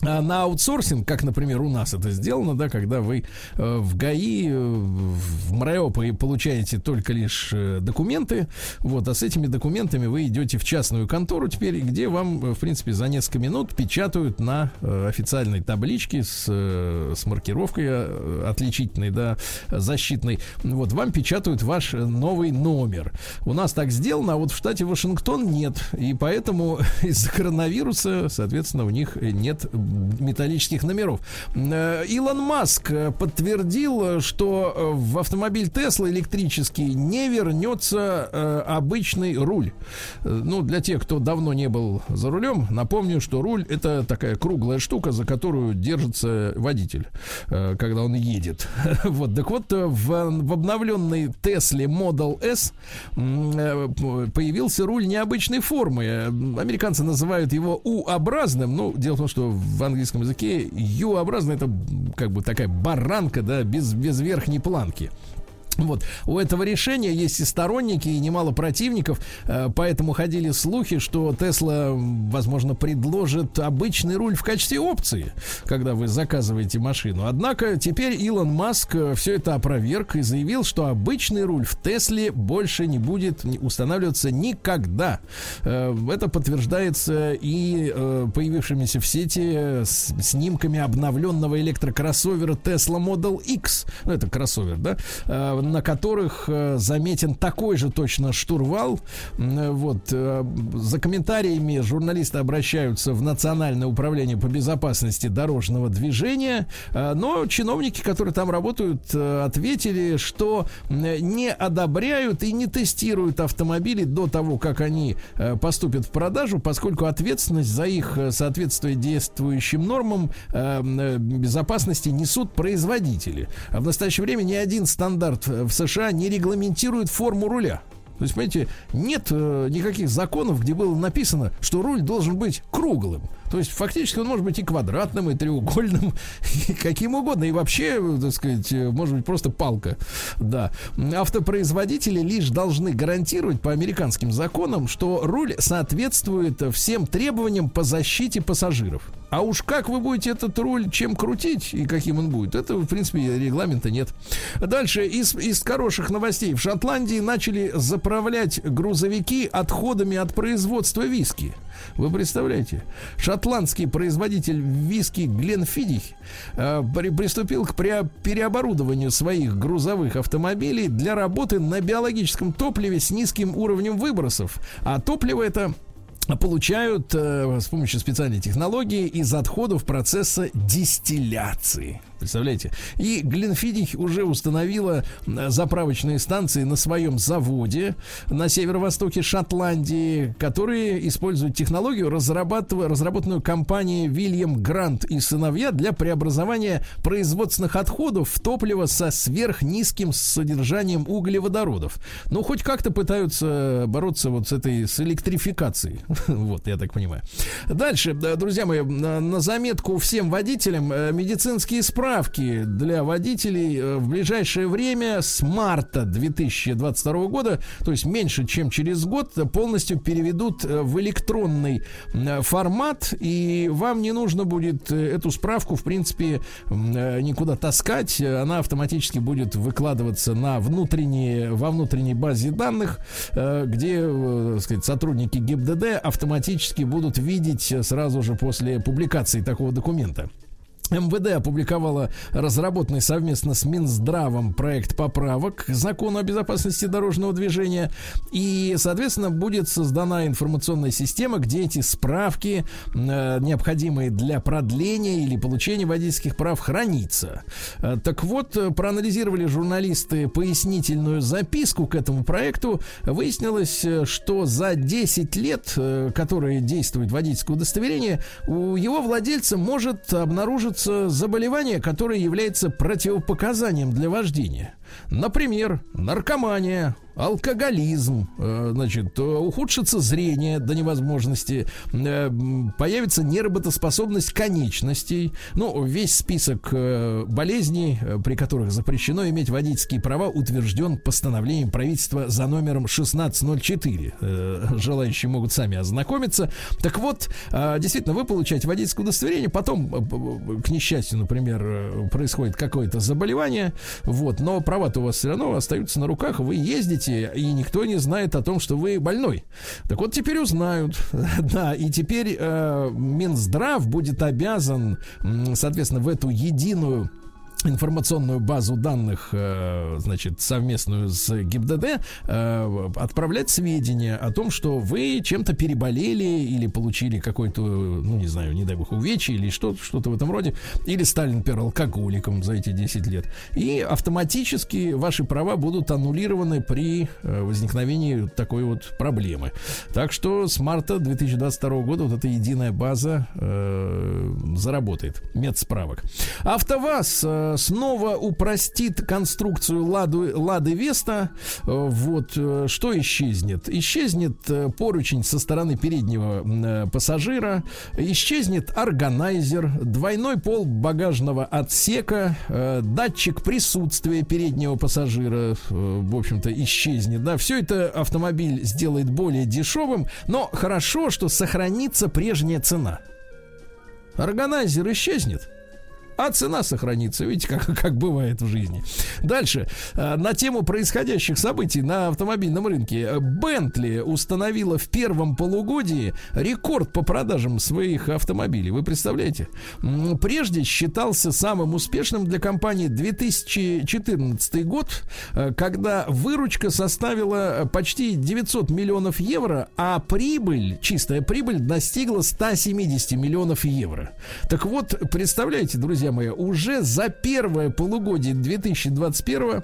на аутсорсинг, как, например, у нас это сделано, да, когда вы э, в ГАИ, э, в МРЭОП и получаете только лишь э, документы, вот, а с этими документами вы идете в частную контору теперь, где вам, в принципе, за несколько минут печатают на официальной табличке с, с маркировкой отличительной, да, защитной, вот, вам печатают ваш новый номер. У нас так сделано, а вот в штате Вашингтон нет, и поэтому из-за коронавируса, соответственно, у них нет металлических номеров. Э, Илон Маск э, подтвердил, э, что в автомобиль Тесла электрический не вернется обычный руль. Ну, для тех, кто давно не был за рулем, напомню, что руль это такая круглая штука, за которую держится водитель, когда он едет. Вот, так вот, в, в обновленной Тесле Model S появился руль необычной формы. Американцы называют его U-образным. Ну, дело в том, что в английском языке U-образный это как бы такая баранка, да, без, без верхней планки. Вот. У этого решения есть и сторонники, и немало противников, э, поэтому ходили слухи, что Тесла, возможно, предложит обычный руль в качестве опции, когда вы заказываете машину. Однако теперь Илон Маск все это опроверг и заявил, что обычный руль в Тесле больше не будет устанавливаться никогда. Э, Это подтверждается и э, появившимися в сети э, снимками обновленного электрокроссовера Tesla Model X. Ну, это кроссовер, да? Э, на которых э, заметен такой же точно штурвал. М, Вот э, за комментариями журналисты обращаются в Национальное управление по безопасности дорожного движения, э, но чиновники, которые там работают, э, ответили, что э, не одобряют и не тестируют автомобили до того, как они э, поступят в продажу, поскольку ответственность за их э, соответствие действующим нормам э, э, безопасности несут производители. А в настоящее время ни один стандарт э, в США не регламентирует форму руля. То есть, понимаете, нет э, никаких законов, где было написано, что руль должен быть круглым. То есть, фактически он может быть и квадратным, и треугольным, и каким угодно. И вообще, так сказать, э, может быть просто палка. Да. Автопроизводители лишь должны гарантировать по американским законам, что руль соответствует всем требованиям по защите пассажиров. А уж как вы будете этот руль чем крутить и каким он будет, это, в принципе, регламента нет. Дальше, из, из хороших новостей. В Шотландии начали заправлять грузовики отходами от производства виски. Вы представляете? Шотландский производитель виски Гленфидих э, при- приступил к переоборудованию своих грузовых автомобилей для работы на биологическом топливе с низким уровнем выбросов. А топливо это получают э, с помощью специальной технологии из отходов процесса дистилляции. Представляете? И Гленфидих уже установила э, заправочные станции на своем заводе на северо-востоке Шотландии, которые используют технологию, разработанную компанией Вильям Грант и сыновья для преобразования производственных отходов в топливо со сверхнизким содержанием углеводородов. Ну, хоть как-то пытаются бороться вот с этой, с электрификацией. Вот, я так понимаю. Дальше, да, друзья мои, на, заметку всем водителям э, медицинские справки для водителей э, в ближайшее время с марта 2022 года, то есть меньше, чем через год, полностью переведут э, в электронный э, формат, и вам не нужно будет эту справку, в принципе, никуда таскать, она автоматически будет выкладываться на внутренние, во внутренней базе данных, где, так сказать, сотрудники ГИБДД автоматически будут видеть сразу же после публикации такого документа. МВД опубликовала разработанный совместно с Минздравом проект поправок к закону о безопасности дорожного движения. И, соответственно, будет создана информационная система, где эти справки, э, необходимые для продления или получения водительских прав, хранится. Э, Так вот, э, проанализировали журналисты пояснительную записку к этому проекту. Выяснилось, что за 10 лет, которые действует водительское удостоверение, у его владельца может обнаружиться заболевание, которое является противопоказанием для вождения. Например, наркомания, алкоголизм, э, значит, ухудшится зрение до невозможности, э, появится неработоспособность конечностей, ну, весь список э, болезней, при которых запрещено иметь водительские права, утвержден постановлением правительства за номером 1604. Э, Желающие могут сами ознакомиться. Так вот, действительно, вы получаете водительское удостоверение, потом, к несчастью, например, происходит какое-то заболевание, вот, но права-то у вас все равно остаются на руках, вы ездите, и никто не знает о том, что вы больной. Так вот, теперь узнают. Да, и теперь э, Минздрав будет обязан, соответственно, в эту единую информационную базу данных, э, значит, совместную с ГИБДД, э, отправлять сведения о том, что вы чем-то переболели или получили какой-то, ну, не знаю, не дай бог, увечье или что, что-то в этом роде, или стали, например, алкоголиком за эти 10 лет. И автоматически ваши права будут аннулированы при э, возникновении такой вот проблемы. Так что с марта 2022 года вот эта единая база э, заработает. Медсправок. АвтоВАЗ э, снова упростит конструкцию Ладу, Лады Веста. Э, Вот э, что исчезнет? Исчезнет э, поручень со стороны переднего пассажира, исчезнет органайзер, двойной пол багажного отсека, датчик присутствия переднего пассажира, в общем-то, исчезнет. Да, все это автомобиль сделает более дешевым, но хорошо, что сохранится прежняя цена. Органайзер исчезнет. А цена сохранится. Видите, как, как бывает в жизни. Дальше. Э, На тему происходящих событий на автомобильном рынке. Бентли установила в первом полугодии рекорд по продажам своих автомобилей. Вы представляете? Прежде считался самым успешным для компании 2014 год, э, когда выручка составила э, почти 900 миллионов евро, а прибыль, чистая прибыль, достигла 170 миллионов евро. Так вот, представляете, друзья мои, уже за первое полугодие 2021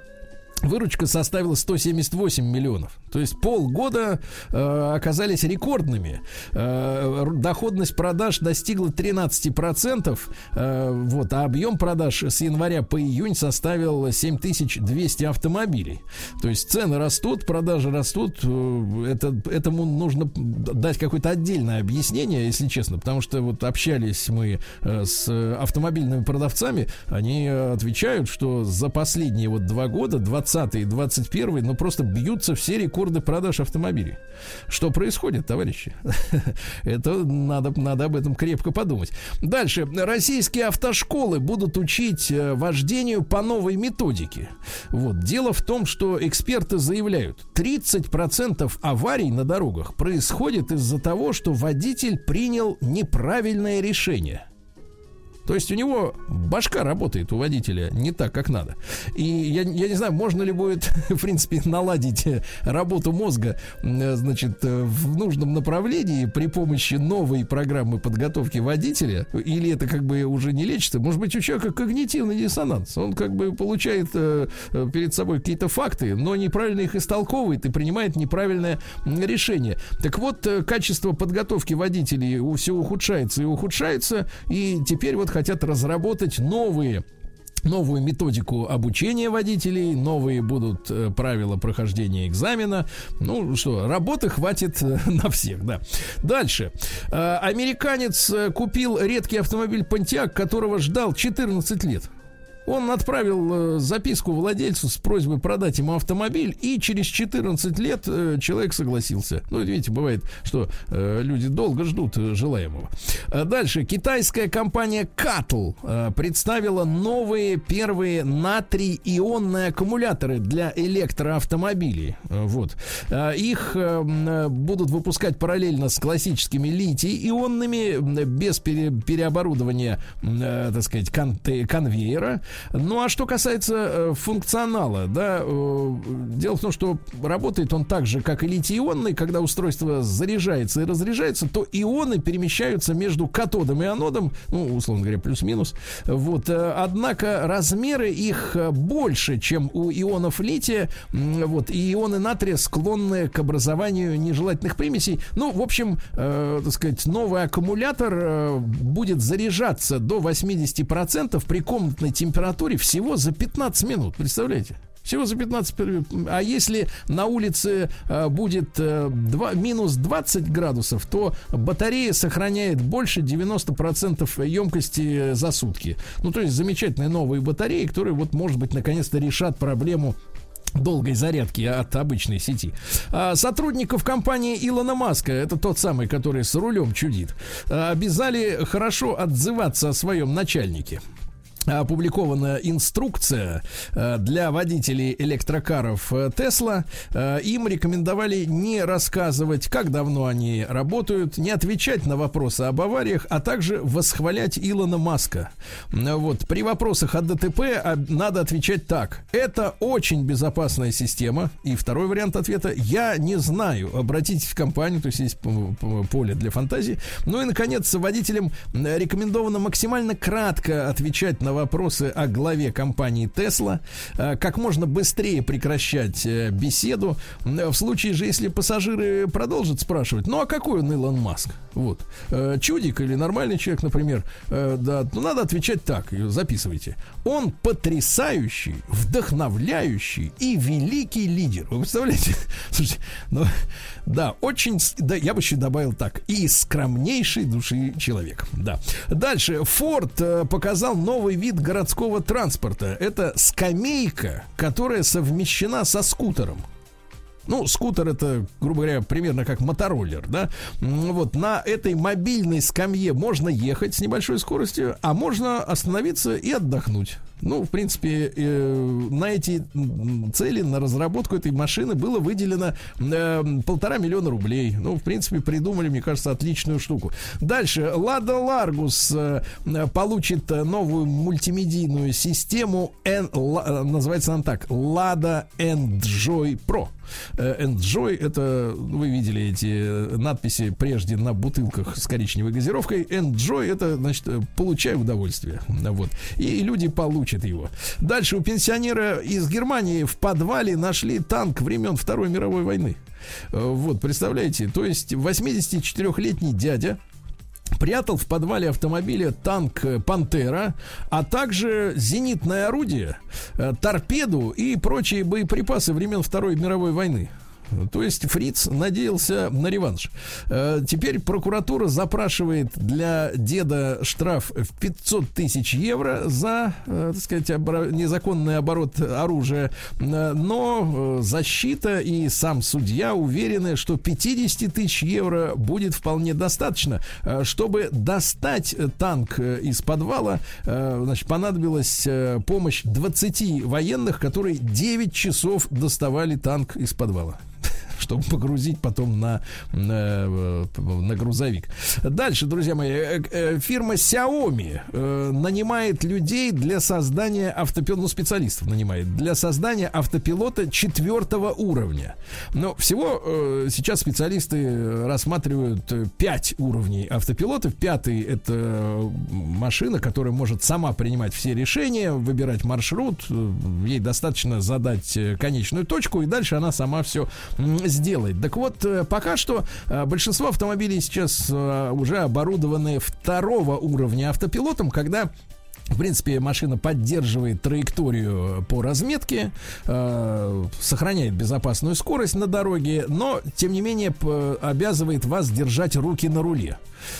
Выручка составила 178 миллионов. То есть полгода э, оказались рекордными. Э, доходность продаж достигла 13%. Э, вот, а объем продаж с января по июнь составил 7200 автомобилей. То есть цены растут, продажи растут. Э, Это, этому нужно дать какое-то отдельное объяснение, если честно. Потому что вот общались мы э, с автомобильными продавцами. Они э, отвечают, что за последние вот два года, 20 и 21 ну просто бьются все рекорды продаж автомобилей. Что происходит, товарищи? Это надо, надо об этом крепко подумать. Дальше. Российские автошколы будут учить э, вождению по новой методике. Вот. Дело в том, что эксперты заявляют, 30% аварий на дорогах происходит из-за того, что водитель принял неправильное решение. То есть у него башка работает у водителя не так, как надо. И я, я не знаю, можно ли будет, в принципе, наладить работу мозга, значит, в нужном направлении при помощи новой программы подготовки водителя, или это как бы уже не лечится. Может быть, у человека когнитивный диссонанс. Он как бы получает э, э, перед собой какие-то факты, но неправильно их истолковывает и принимает неправильное решение. Так вот, э, качество подготовки водителей все ухудшается и ухудшается, и теперь вот хотят разработать новые новую методику обучения водителей, новые будут э, правила прохождения экзамена. Ну что, работы хватит э, на всех, да. Дальше. Э, американец э, купил редкий автомобиль Pontiac, которого ждал 14 лет. Он отправил э, записку владельцу с просьбой продать ему автомобиль, и через 14 лет э, человек согласился. Ну, видите, бывает, что э, люди долго ждут желаемого. Дальше. Китайская компания Cattle представила новые первые натрий-ионные аккумуляторы для электроавтомобилей. Вот. Их будут выпускать параллельно с классическими литий-ионными, без пере- переоборудования, так сказать, конвейера. Ну а что касается э, функционала, да, э, дело в том, что работает он так же, как и литий-ионный, когда устройство заряжается и разряжается, то ионы перемещаются между катодом и анодом, ну, условно говоря, плюс-минус. Вот, э, однако размеры их больше, чем у ионов лития, вот, и ионы натрия склонны к образованию нежелательных примесей. Ну, в общем, э, так сказать, новый аккумулятор будет заряжаться до 80% при комнатной температуре всего за 15 минут. Представляете? Всего за 15 пер- А если на улице э, будет э, два- минус 20 градусов, то батарея сохраняет больше 90% емкости э, за сутки. Ну, то есть замечательные новые батареи, которые вот, может быть, наконец-то решат проблему долгой зарядки от обычной сети. А, сотрудников компании Илона Маска, это тот самый, который с рулем чудит, обязали хорошо отзываться о своем начальнике опубликована инструкция э, для водителей электрокаров э, Тесла. Э, Им рекомендовали не рассказывать, как давно они работают, не отвечать на вопросы об авариях, а также восхвалять Илона Маска. Э, Вот. При вопросах о ДТП а, надо отвечать так. Это очень безопасная система. И второй вариант ответа. Я не знаю. Обратитесь в компанию, то есть есть поле для фантазии. Ну и, наконец, водителям э, рекомендовано максимально кратко отвечать на вопросы о главе компании Tesla, э, как можно быстрее прекращать э, беседу. В случае же, если пассажиры продолжат спрашивать, ну а какой он Илон Маск? Вот. Э, Чудик или нормальный человек, например, да, ну надо отвечать так, записывайте. Он потрясающий, вдохновляющий и великий лидер. Вы представляете? Слушайте, ну, да, очень, да, я бы еще добавил так, и из скромнейшей души человек. Да. Дальше. Форд показал новый вид городского транспорта. Это скамейка, которая совмещена со скутером. Ну, скутер это, грубо говоря, примерно как мотороллер, да. Вот на этой мобильной скамье можно ехать с небольшой скоростью, а можно остановиться и отдохнуть. Ну, в принципе, э, на эти цели, на разработку этой машины было выделено э, полтора миллиона рублей. Ну, в принципе, придумали, мне кажется, отличную штуку. Дальше. Лада Ларгус э, э, получит э, новую мультимедийную систему. N- э, называется она так. Lada Enjoy Pro. Э, Enjoy это вы видели эти э, надписи прежде на бутылках с коричневой газировкой. Enjoy это значит э, получай удовольствие. Вот. И люди получат его. Дальше у пенсионера из Германии в подвале нашли танк времен Второй мировой войны. Э, Вот, представляете, то есть 84-летний дядя прятал в подвале автомобиля танк э, «Пантера», а также зенитное орудие, э, торпеду и прочие боеприпасы времен Второй мировой войны. То есть Фриц надеялся на реванш. Э, Теперь прокуратура запрашивает для деда штраф в 500 тысяч евро за, э, так сказать, незаконный оборот оружия. Э, Но защита и сам судья уверены, что 50 тысяч евро будет вполне достаточно. Чтобы достать танк из подвала, значит, понадобилась помощь 20 военных, которые 9 часов доставали танк из подвала чтобы погрузить потом на, на, э, на грузовик. Дальше, друзья мои, э, э, фирма Xiaomi нанимает людей для создания автопилота, ну, специалистов нанимает, для создания автопилота четвертого уровня. Но всего сейчас специалисты рассматривают пять уровней автопилотов. Пятый — это машина, которая может сама принимать все решения, выбирать маршрут, ей достаточно задать конечную точку, и дальше она сама все сделает. Так вот, э, пока что э, большинство автомобилей сейчас э, уже оборудованы второго уровня автопилотом, когда в принципе, машина поддерживает траекторию по разметке, э, сохраняет безопасную скорость на дороге, но, тем не менее, обязывает вас держать руки на руле.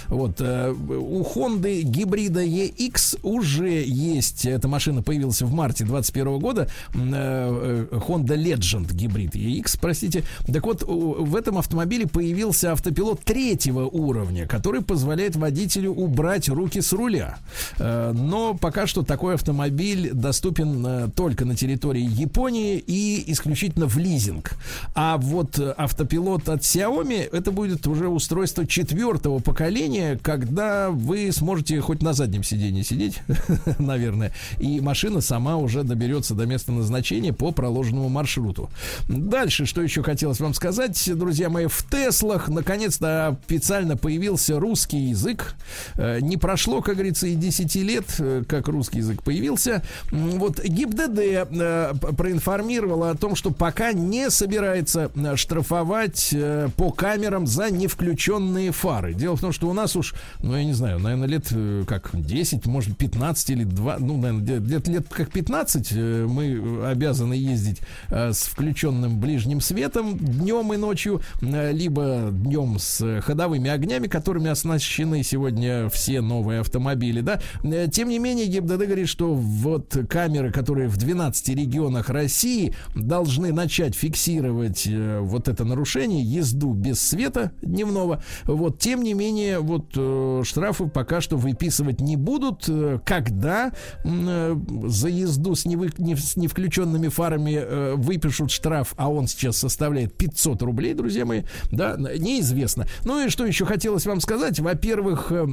Вот, э, у Honda гибрида EX уже есть, эта машина появилась в марте 2021 года, э, э, Honda Legend гибрид EX, простите. Так вот, в этом автомобиле появился автопилот третьего уровня, который позволяет водителю убрать руки с руля. Но пока что такой автомобиль доступен только на территории Японии и исключительно в лизинг. А вот автопилот от Xiaomi это будет уже устройство четвертого поколения, когда вы сможете хоть на заднем сиденье сидеть, наверное, и машина сама уже доберется до места назначения по проложенному маршруту. Дальше, что еще хотелось вам сказать, друзья мои, в Теслах наконец-то официально появился русский язык. Э, Не прошло, как говорится, и 10 лет, э, как русский язык появился. Вот ГИБДД э, проинформировала о том, что пока не собирается штрафовать по камерам за невключенные фары. Дело в том, что у нас уж, ну, я не знаю, наверное, лет э, как 10, может, 15 или 2, ну, наверное, где-то лет как 15 э, мы обязаны ездить э, с включенным ближним светом днем и ночью, либо днем с ходовыми огнями, которыми оснащены сегодня все новые автомобили, да. Тем не менее, ГИБДД говорит, что вот камеры, которые в 12 регионах России должны начать фиксировать вот это нарушение, езду без света дневного. Вот, тем не менее, вот э, штрафы пока что выписывать не будут. Э, Когда э, за езду с, невы- не, с невключенными фарами э, выпишут штраф, а он сейчас составляет 500 рублей, друзья мои, да, неизвестно. Ну и что еще хотелось вам сказать? Во-первых, э,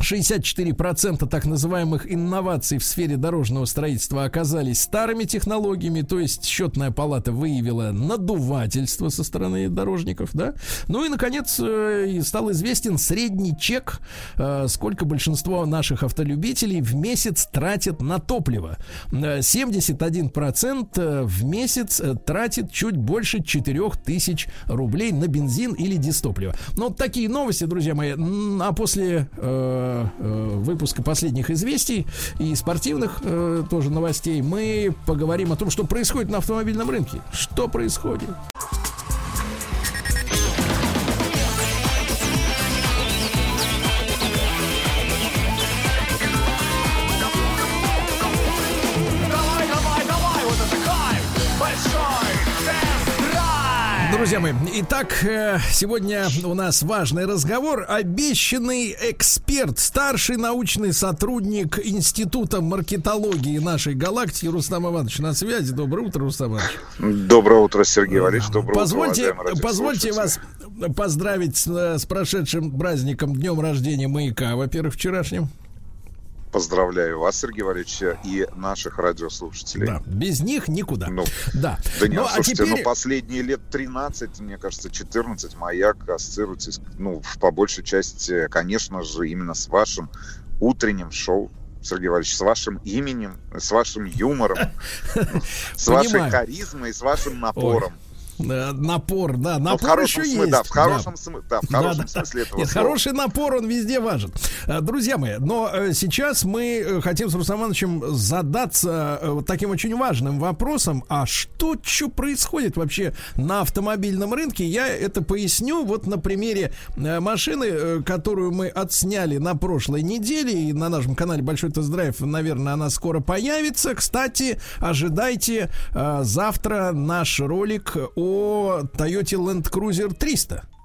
64% так называемых инноваций в сфере дорожного строительства оказались старыми технологиями, то есть счетная палата выявила надувательство со стороны дорожников, да. Ну и, наконец, э, стал известен средний чек, э, сколько большинство наших автолюбителей в месяц тратят на топливо. Э, 71% э, в месяц тратит чуть больше 4000 рублей на бензин или дистопливо. Ну, вот такие новости, друзья мои. А после э, выпуска последних известий и спортивных э, тоже новостей мы поговорим о том, что происходит на автомобильном рынке. Что происходит? Друзья мои, итак, э, сегодня у нас важный разговор. Обещанный эксперт, старший научный сотрудник Института маркетологии нашей галактики Рустам Иванович на связи. Доброе утро, Рустам Иванович. Доброе утро, Сергей Валерьевич. Доброе позвольте, утро, Позвольте вас поздравить с, э, с прошедшим праздником, днем рождения маяка, во-первых, вчерашним. Поздравляю вас, Сергей Валерьевич, и наших радиослушателей. Да, без них никуда. Ну, да. Да нет, ну, слушайте, а теперь... ну последние лет 13, мне кажется, 14 маяк ассоциируется, ну, по большей части, конечно же, именно с вашим утренним шоу Сергей Валерьевич, с вашим именем, с вашим юмором, с вашей харизмой, с вашим напором. Э, напор, да, напор ну, хорошем еще есть. Да, в хорошем, да. Смы- да, в хорошем да, смысле этого Нет, слова. хороший напор, он везде важен. Э, друзья мои, но э, сейчас мы хотим с Рустам Ивановичем задаться вот таким очень важным вопросом, а что, что происходит вообще на автомобильном рынке? Я это поясню вот на примере машины, которую мы отсняли на прошлой неделе, и на нашем канале Большой Тест-Драйв, наверное, она скоро появится. Кстати, ожидайте завтра наш ролик о о Toyota Land Cruiser 300.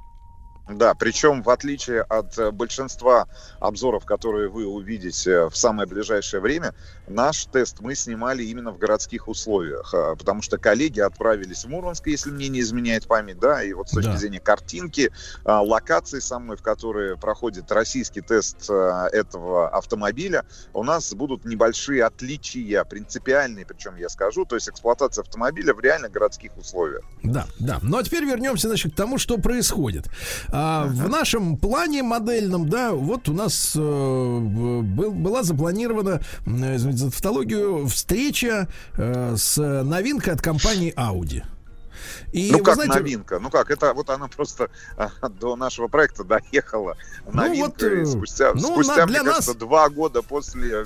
Да, причем в отличие от э, большинства обзоров, которые вы увидите в самое ближайшее время, наш тест мы снимали именно в городских условиях, а, потому что коллеги отправились в Мурманск, если мне не изменяет память, да, и вот с точки да. зрения картинки, а, локации самой, в которой проходит российский тест а, этого автомобиля, у нас будут небольшие отличия, принципиальные, причем я скажу, то есть эксплуатация автомобиля в реально городских условиях. Да, да. Ну а теперь вернемся, значит, к тому, что происходит. А, в нашем плане модельном, да, вот у нас э, был, была запланирована, э, извините за тавтологию, встреча э, с новинкой от компании Audi. И, ну как знаете, новинка? Ну как, это вот она просто а, до нашего проекта доехала. Новинка ну, вот, спустя, ну, спустя на, для мне нас... кажется, два года после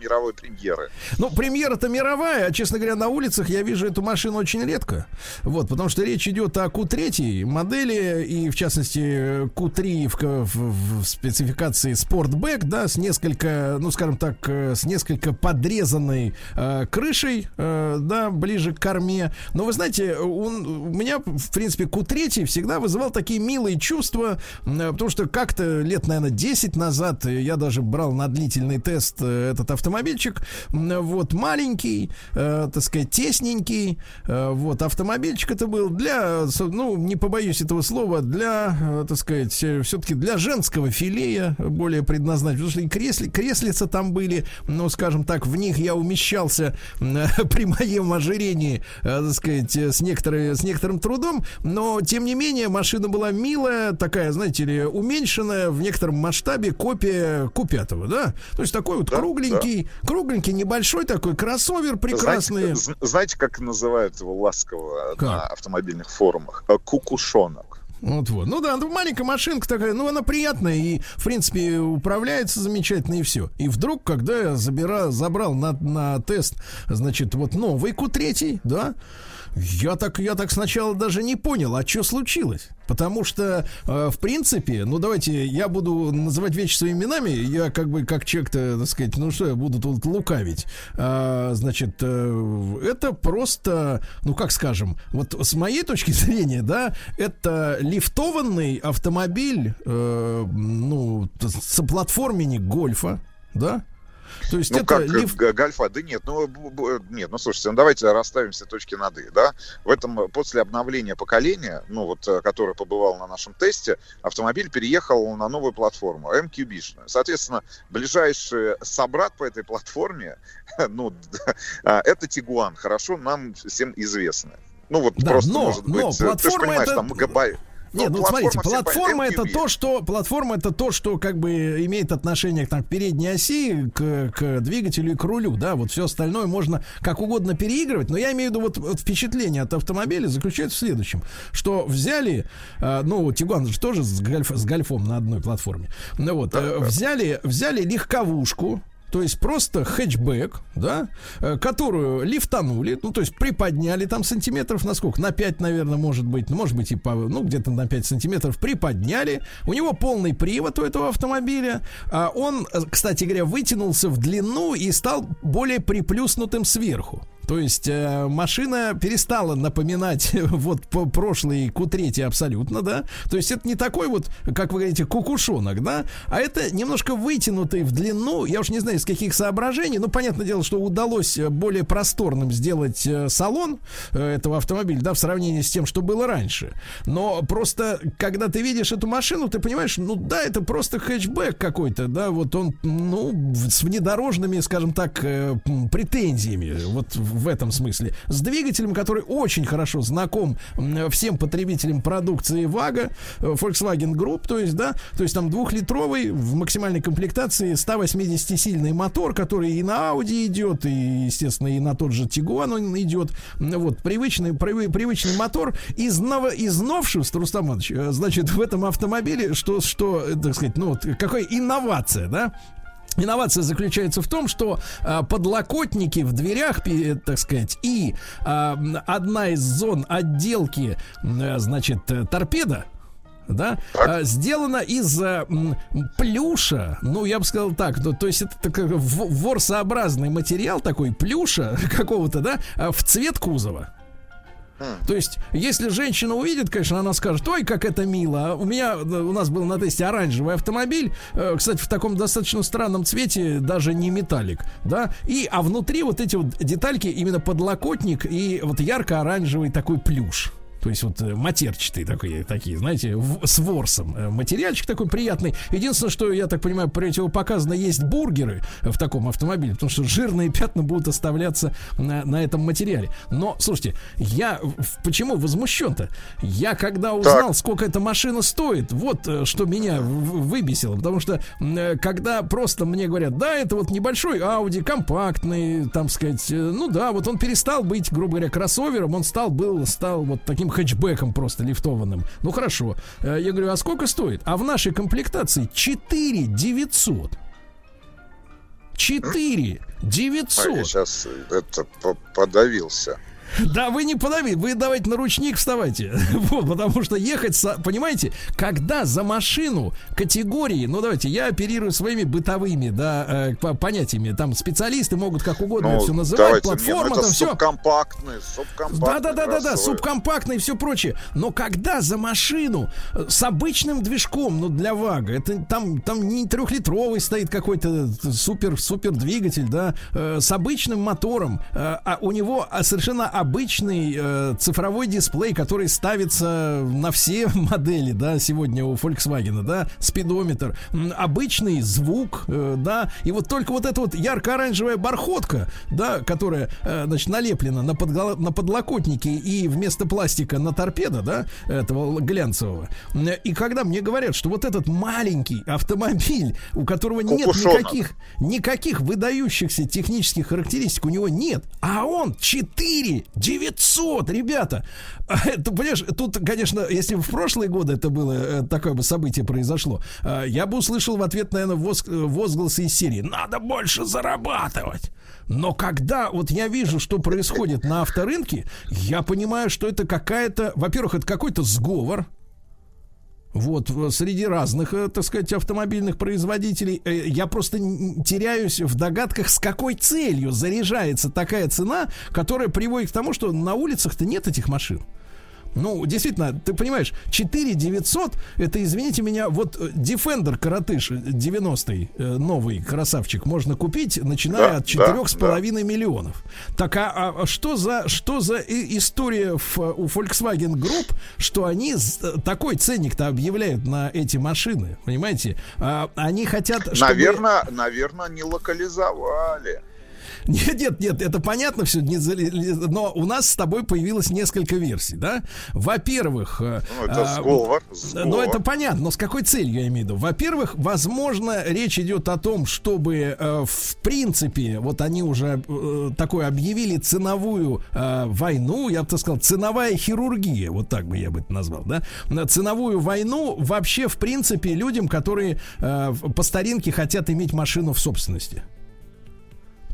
мировой премьеры. Ну, премьера-то мировая, а, честно говоря, на улицах я вижу эту машину очень редко. Вот, потому что речь идет о Q3 модели, и, в частности, Q3 в, в, в спецификации Sportback, да, с несколько, ну, скажем так, э, с несколько подрезанной э, крышей, э, да, ближе к корме. Но вы знаете, он, у меня, в принципе, Q3 всегда вызывал такие милые чувства, э, потому что как-то лет, наверное, 10 назад я даже брал на длительный тест э, этот автомобиль автомобильчик, вот, маленький, э, так сказать, тесненький, э, вот, автомобильчик это был для, ну, не побоюсь этого слова, для, э, так сказать, э, все-таки для женского филея более предназначен, потому что и кресли, креслица там были, ну, скажем так, в них я умещался э, при моем ожирении, э, так сказать, с, некоторой, с некоторым трудом, но, тем не менее, машина была милая, такая, знаете ли, уменьшенная в некотором масштабе копия Q5, да, то есть такой вот да, кругленький, кругленький, небольшой такой кроссовер прекрасный. Знаете, знаете как называют его ласково как? на автомобильных форумах? Э, кукушонок. Вот вот. Ну да, ну, маленькая машинка такая, ну она приятная и, в принципе, управляется замечательно и все. И вдруг, когда я забира, забрал на, на тест, значит, вот новый Q3, да, я так, я так сначала даже не понял, а что случилось? Потому что, э, в принципе, ну давайте, я буду называть вещи своими именами, я как бы как человек-то, так сказать, ну что я буду тут лукавить. А, значит, э, это просто, ну как скажем, вот с моей точки зрения, да, это лифтованный автомобиль, э, ну, соплатформенник гольфа, да, то есть ну, это как лиф... Гольфа? Да нет, ну, нет, ну, слушайте, ну, давайте расставим все точки над «и», да? В этом, после обновления поколения, ну, вот, э, которое побывало на нашем тесте, автомобиль переехал на новую платформу, MQB. Соответственно, ближайший собрат по этой платформе, ну, это Тигуан, хорошо нам всем известно. Ну, вот да, просто, но, может но быть, платформа ты же понимаешь, это... там габарит нет, ну, ну смотрите, платформа это то, что платформа это то, что как бы имеет отношение там, к передней оси, к, к двигателю и к рулю, да, вот все остальное можно как угодно переигрывать, но я имею в виду вот, вот впечатление от автомобиля заключается в следующем, что взяли, э, ну, Тигуан же тоже с, гольф, с гольфом на одной платформе, ну вот, э, взяли, взяли легковушку, то есть просто хэтчбэк, да, э, которую лифтанули, ну, то есть приподняли там сантиметров на сколько? На 5, наверное, может быть, ну, может быть, и по, ну, где-то на 5 сантиметров приподняли. У него полный привод у этого автомобиля. А он, э, кстати говоря, вытянулся в длину и стал более приплюснутым сверху. То есть э, машина перестала напоминать вот по прошлый Q3 абсолютно, да. То есть это не такой вот, как вы говорите, кукушонок, да, а это немножко вытянутый в длину. Я уж не знаю, из каких соображений. Ну, понятное дело, что удалось э, более просторным сделать э, салон э, этого автомобиля, да, в сравнении с тем, что было раньше. Но просто, когда ты видишь эту машину, ты понимаешь, ну да, это просто хэтчбэк какой-то, да, вот он, ну, с внедорожными, скажем так, претензиями, вот в этом смысле. С двигателем, который очень хорошо знаком всем потребителям продукции ВАГа, э, Volkswagen Group, то есть, да, то есть там двухлитровый в максимальной комплектации 180-сильный мотор, который и на Audi идет, и, естественно, и на тот же Tiguan он идет. Вот, привычный, привы- привычный мотор из, ново, из новшеств, Рустам Иванович, э, значит, в этом автомобиле, что, что, э, так сказать, ну, вот какая инновация, да? Инновация заключается в том, что а, подлокотники в дверях, так сказать, и а, одна из зон отделки, э, значит, э, торпеда, да, а, сделана из а, м, плюша, ну, я бы сказал так, ну, то есть это такой ворсообразный материал такой, плюша какого-то, да, а, в цвет кузова. То есть, если женщина увидит, конечно, она скажет, ой, как это мило. А У меня, у нас был на тесте оранжевый автомобиль, э, кстати, в таком достаточно странном цвете, даже не металлик, да, и, а внутри вот эти вот детальки, именно подлокотник и вот ярко-оранжевый такой плюш. То есть вот э, матерчатые такие, такие, знаете, в- с ворсом. Э, Материальчик такой приятный. Единственное, что, я так понимаю, противопоказано есть бургеры в таком автомобиле, потому что жирные пятна будут оставляться на, на этом материале. Но, слушайте, я почему возмущен-то? Я когда узнал, сколько эта машина стоит, вот э, что меня выбесило. Потому что когда просто мне говорят, да, это вот небольшой Audi, компактный, там сказать, ну да, вот он перестал быть, грубо говоря, кроссовером, он стал, был, стал вот таким хэтчбеком просто лифтованным. Ну хорошо. Э, Я говорю, а сколько стоит? А в нашей комплектации 4 900. 4 А 900. я сейчас это по- подавился. Да, вы не подавите, вы давайте на ручник вставайте. Вот, потому что ехать, понимаете, когда за машину категории, ну давайте, я оперирую своими бытовыми, да, э, по- понятиями, там специалисты могут как угодно Ну, все называть, давайте, не, ну, платформа, там все. субкомпактный, субкомпактный Да, да, да, да, да, субкомпактный и все прочее. Но когда за машину э, с обычным движком, ну для ВАГа, это там, там не трехлитровый стоит какой-то супер, супер двигатель, да, э, с обычным мотором, э, а у него а, совершенно обычный э, цифровой дисплей, который ставится на все модели, да, сегодня у Volkswagen, да, спидометр, обычный звук, э, да, и вот только вот эта вот ярко-оранжевая бархотка, да, которая, э, значит, налеплена на, подголо- на подлокотнике и вместо пластика на торпеда, да, этого глянцевого. И когда мне говорят, что вот этот маленький автомобиль, у которого нет Кукушонок. никаких, никаких выдающихся технических характеристик у него нет, а он 4 900, ребята. Это, понимаешь, тут, конечно, если бы в прошлые годы это было, э, такое бы событие произошло, э, я бы услышал в ответ, наверное, э, возгласы из серии «Надо больше зарабатывать». Но когда вот я вижу, что происходит на авторынке, я понимаю, что это какая-то, во-первых, это какой-то сговор, вот, среди разных, э, так сказать, автомобильных производителей. Э, Я просто теряюсь в догадках, с какой целью заряжается такая цена, которая приводит к тому, что на улицах-то нет этих машин. Ну, действительно, ты понимаешь, 4 900, это, извините меня, вот э, Defender коротыш э, 90-й, э, новый красавчик, можно купить, начиная Да, от да, 4,5 миллионов. Так, а, а что за, что за история в, у Volkswagen Group, что они э, такой ценник-то объявляют на эти машины, понимаете? А, они хотят, чтобы... Наверное, наверное, не локализовали. Нет, нет, нет, это понятно все, но у нас с тобой появилось несколько версий, да? Во-первых, э, Ну, это а, сговор, Ну, сговор. это понятно, но с какой целью я имею в виду? Во-первых, возможно, речь идет о том, чтобы, э, в принципе, вот они уже э, такое объявили ценовую э, войну, я бы так сказал, ценовая хирургия, вот так бы я бы это назвал, да? Ценовую войну вообще, в принципе, людям, которые э, по старинке хотят иметь машину в собственности.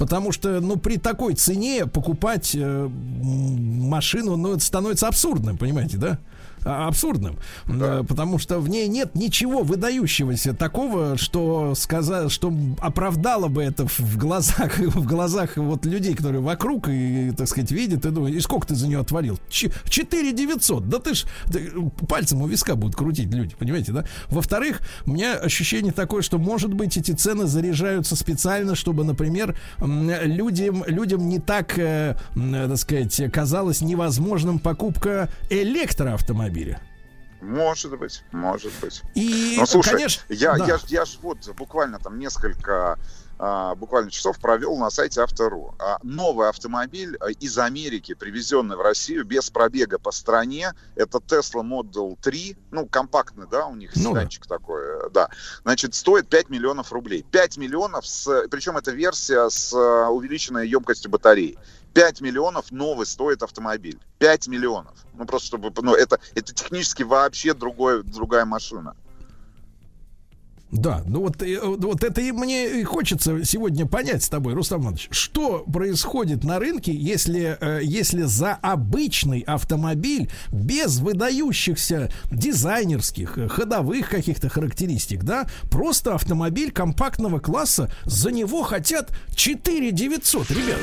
Потому что, ну, при такой цене покупать э, машину, ну, это становится абсурдным, понимаете, да? А, абсурдным, Э, потому что в ней нет ничего выдающегося такого, что сказать, что оправдало бы это в глазах, в глазах вот людей, которые вокруг и, так сказать, видят и думают, и сколько ты за нее отвалил? 4 900, да ты ж ты, пальцем у виска будут крутить люди, понимаете, да? Во-вторых, у меня ощущение такое, что, может быть, эти цены заряжаются специально, чтобы, например, людям, людям не так, э, так сказать, казалось невозможным покупка электроавтомобиля. Может быть, может быть. И, Но слушай, конечно, я, да. я, я ж вот буквально там несколько а, буквально часов провел на сайте Автору. А, новый автомобиль а, из Америки, привезенный в Россию без пробега по стране, это Tesla Model 3, ну, компактный, да, у них Ну да. седанчик такой, э, да. Значит, стоит 5 миллионов рублей. 5 миллионов, с, причем это версия с а, увеличенной емкостью батареи. 5 миллионов новый стоит автомобиль. 5 миллионов. Ну, просто чтобы... Ну, это, это технически вообще другой, другая машина. Да, ну вот, э, вот это и мне и хочется сегодня понять с тобой, Рустам Иванович, что происходит на рынке, если, э, если за обычный автомобиль без выдающихся дизайнерских, э, ходовых каких-то характеристик, да, просто автомобиль компактного класса, за него хотят 4 900, ребят.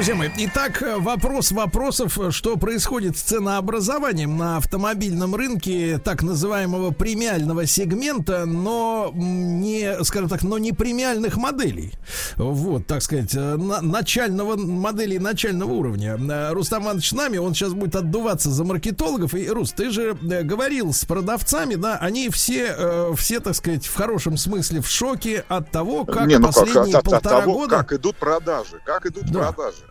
Друзья мои, итак, вопрос вопросов, что происходит с ценообразованием на автомобильном рынке так называемого премиального сегмента, но не, скажем так, но не премиальных моделей. Вот, так сказать, на- начального моделей начального уровня. Рустам Иванович нами, он сейчас будет отдуваться за маркетологов. И, Рус, ты же э, говорил с продавцами, да, они все, э, все, так сказать, в хорошем смысле в шоке от того, как Не, ну как, последние от- от- от полтора того, года... как идут продажи, как идут Да. продажи.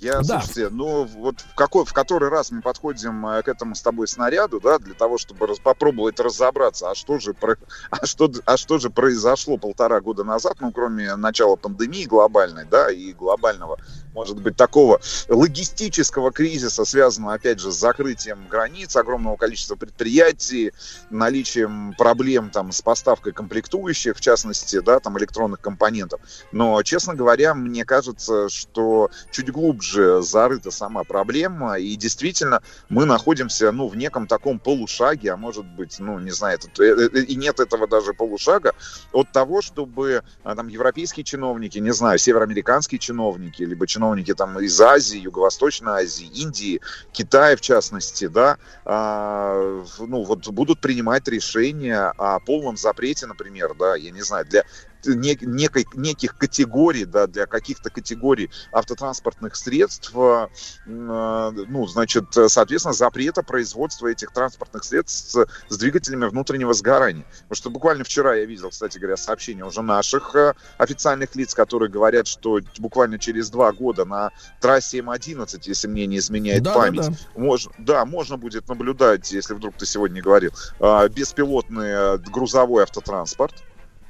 Я, Да. слушайте, ну вот в, какой, в который раз мы подходим э, к этому с тобой снаряду, да, для того, чтобы раз- попробовать разобраться, а что же, про- а что, а что же произошло полтора года назад, ну, кроме начала пандемии глобальной, да, и глобального, может быть, такого логистического кризиса, связанного, опять же, с закрытием границ, огромного количества предприятий, наличием проблем там с поставкой комплектующих, в частности, да, там электронных компонентов. Но, честно говоря, мне кажется, что чуть глубже зарыта сама проблема, и действительно мы находимся, ну, в неком таком полушаге, а может быть, ну, не знаю, это- э, э, и нет этого даже полушага, от того, чтобы а, там европейские чиновники, не знаю, североамериканские чиновники, либо чиновники там из Азии, Юго-Восточной Азии, Индии, Китая в частности, да, а, ну вот будут принимать решения о полном запрете, например, да, я не знаю, для не- некой, неких категорий, да, для каких-то категорий автотранспортных средств, э, э, ну, значит, э, соответственно, запрета производства этих транспортных средств с, с двигателями внутреннего сгорания. Потому что буквально вчера я видел, кстати говоря, сообщение уже наших э, официальных лиц, которые говорят, что буквально через два года на трассе М11, если мне не изменяет Да, память, да, да. Мож- да, можно будет наблюдать, если вдруг ты сегодня говорил, а, беспилотный э, грузовой автотранспорт.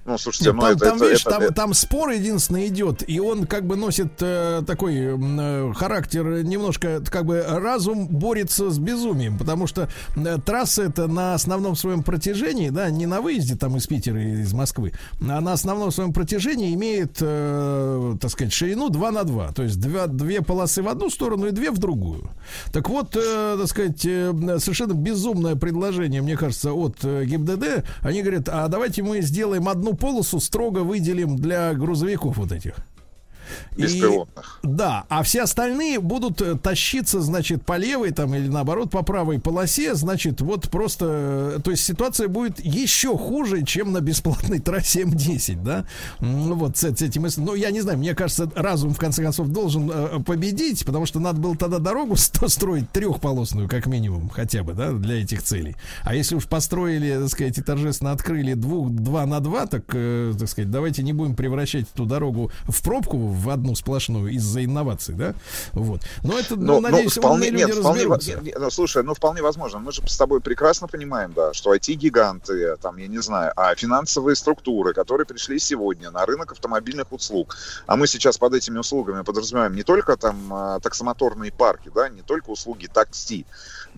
Ну, слушайте, Нет, ну там, это, там, это- видишь, это- там, это- там спор единственный идет, и он как бы носит э, такой э, характер немножко, как бы разум борется с безумием, потому что э, трасса это на основном своем протяжении, да, не на выезде там из Питера и из Москвы, а на основном своем протяжении имеет, э, так сказать, ширину 2 на 2, то есть два, две полосы в одну сторону и две в другую. Так вот, э, так сказать, э, совершенно безумное предложение, мне кажется, от э, ГИБДД. Они говорят, а давайте мы сделаем одну полосу, строго выделим для грузовиков вот этих. И- Беспилотных. да, а все остальные будут э, тащиться, значит, по левой там или наоборот по правой полосе, значит, вот просто, э, то есть ситуация будет еще хуже, чем на бесплатной трассе М10, да? М, Вот с, с этим, ну я не знаю, мне кажется, разум в конце концов должен э, победить, потому что надо было тогда дорогу строить трехполосную как минимум, хотя бы, да, для этих целей. А если уж построили, так сказать, и торжественно открыли двух, два на два, так, э, так сказать, давайте не будем превращать эту дорогу в пробку в одну сплошную из-за инноваций, да? Вот. Но это, ну, Ну, надеюсь, ну, вполне, умные люди нет, вполне, во- разберутся. не- ну, слушай, ну вполне возможно. Мы же с тобой прекрасно понимаем, да, что IT-гиганты, там, я не знаю, а финансовые структуры, которые пришли сегодня на рынок автомобильных услуг, а мы сейчас под этими услугами подразумеваем не только там а, таксомоторные парки, да, не только услуги такси,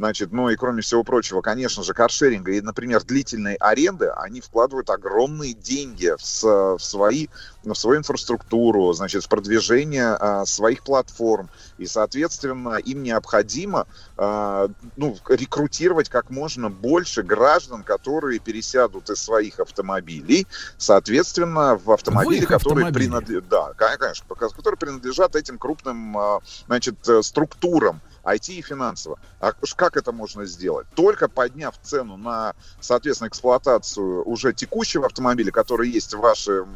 значит, ну и кроме всего прочего, конечно же, каршеринга и, например, длительной аренды, они вкладывают огромные деньги в, в свои, в свою инфраструктуру, значит, в продвижение а, своих платформ, и, соответственно, им необходимо а, ну, рекрутировать как можно больше граждан, которые пересядут из своих автомобилей, соответственно, в автомобили, которые, принадлежат, да, конечно, которые принадлежат этим крупным а, значит, э, структурам. IT и финансово. А как это можно сделать? Только подняв цену на, соответственно, эксплуатацию уже текущего автомобиля, который есть в вашем,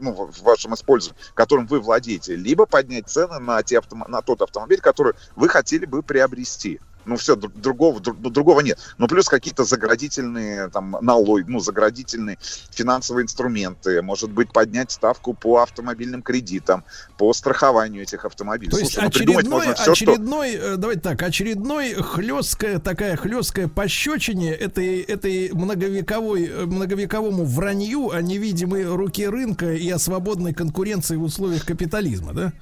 ну, в вашем использовании, которым вы владеете, либо поднять цены на, те автом- на тот автомобиль, который вы хотели бы приобрести. Ну, все, дру- другого, дру- ну, другого нет. Ну, плюс какие-то заградительные там налоги, ну, заградительные финансовые инструменты. Может быть, поднять ставку по автомобильным кредитам, по страхованию этих автомобилей. То есть Слушай, ну, очередной, можно все, что... очередной, э, давайте так, очередной хлесткая такая хлесткая пощечине этой, этой многовековой, э, многовековому вранью о невидимой руке рынка и о свободной конкуренции в условиях капитализма, да?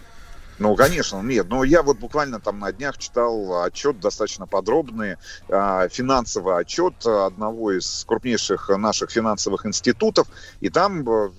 Ну, конечно, нет. Но я вот буквально там на днях читал отчет достаточно подробный, а, финансовый отчет одного из крупнейших наших финансовых институтов. И там, э,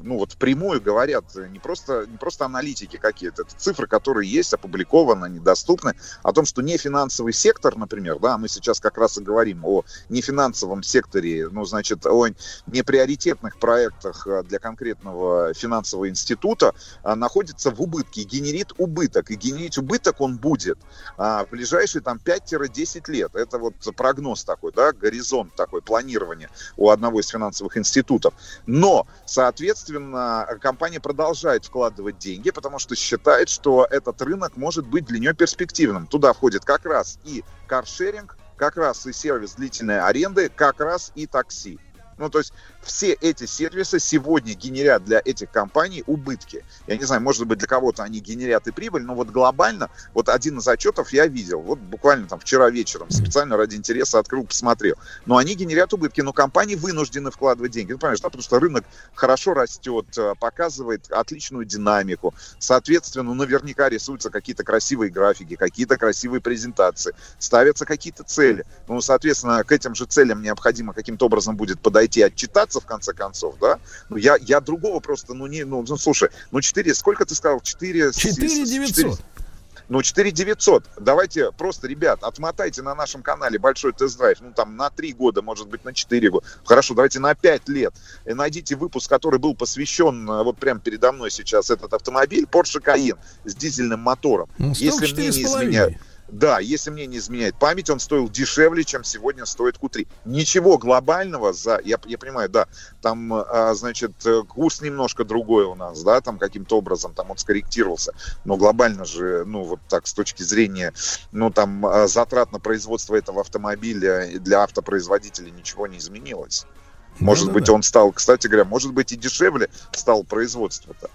ну, вот впрямую говорят не просто, не просто аналитики какие-то, это цифры, которые есть, опубликованы, они доступны, о том, что нефинансовый сектор, например, да, мы сейчас как раз и говорим о нефинансовом секторе, ну, значит, о неприоритетных проектах для конкретного финансового института, а, находится в убытке и генерит убыток. И генерить убыток он будет а, в ближайшие там 5-10 лет. Это вот прогноз такой, да, горизонт такой, планирование у одного из финансовых институтов. Но, соответственно, компания продолжает вкладывать деньги, потому что считает, что этот рынок может быть для нее перспективным. Туда входит как раз и каршеринг, как раз и сервис длительной аренды, как раз и такси. Ну, то есть все эти сервисы сегодня генерят для этих компаний убытки. Я не знаю, может быть, для кого-то они генерят и прибыль, но вот глобально, вот один из отчетов я видел, вот буквально там вчера вечером, специально ради интереса открыл, посмотрел. Но они генерят убытки, но компании вынуждены вкладывать деньги. Ну, понимаешь, да, потому что рынок хорошо растет, э, показывает отличную динамику. Соответственно, наверняка рисуются какие-то красивые графики, какие-то красивые презентации, ставятся какие-то цели. Ну, соответственно, к этим же целям необходимо каким-то образом будет подойти отчитаться в конце концов, да? Ну, я, я другого просто, ну, не, ну, ну, слушай, ну, 4, сколько ты сказал? 4... 4 900. Ну, 4 900. Давайте просто, ребят, отмотайте на нашем канале большой тест-драйв. Ну, там на 3 года, может быть, на 4 года. Хорошо, давайте на 5 лет. И найдите выпуск, который был посвящен, э, вот прямо передо мной сейчас, этот автомобиль Porsche Cayenne с дизельным мотором. Ну, Если мне не 104,5. изменяет... Да, если мне не изменяет память, он стоил дешевле, чем сегодня стоит Q3. Ничего глобального за, я, я понимаю, да, там, а, значит, э, курс немножко другой у нас, да, там каким-то образом там он скорректировался, но глобально же, ну, вот так, с точки зрения, ну, там, а, затрат на производство этого автомобиля для автопроизводителей ничего не изменилось. Может Да-да-да. быть, он стал, кстати говоря, может быть и дешевле стал производство-то.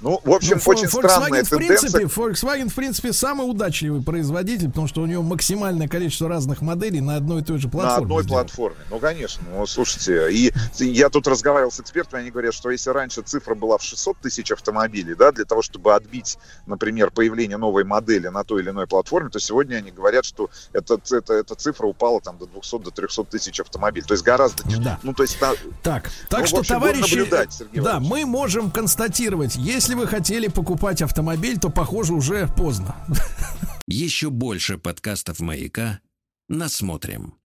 Ну, в общем, Ну, очень Volkswagen, странная в тенденция. принципе, Volkswagen, в принципе, самый удачливый производитель, потому что у него максимальное количество разных моделей на одной и той же платформе. На одной сделано. платформе. Ну, конечно. Ну, слушайте, и я тут разговаривал с экспертами, они говорят, что если раньше цифра была в 600 тысяч автомобилей, да, для того, чтобы отбить, например, появление новой модели на той или иной платформе, то сегодня они говорят, что эта, эта, эта цифра упала там до 200, до 300 тысяч автомобилей. То есть гораздо... Да. Ну, то есть... та- Так, так Ну, что, общем, товарищи, наблюдать, Сергей да, Иванович. мы можем констатировать, если вы хотели покупать автомобиль, то, похоже, уже поздно. Еще больше подкастов «Маяка» насмотрим.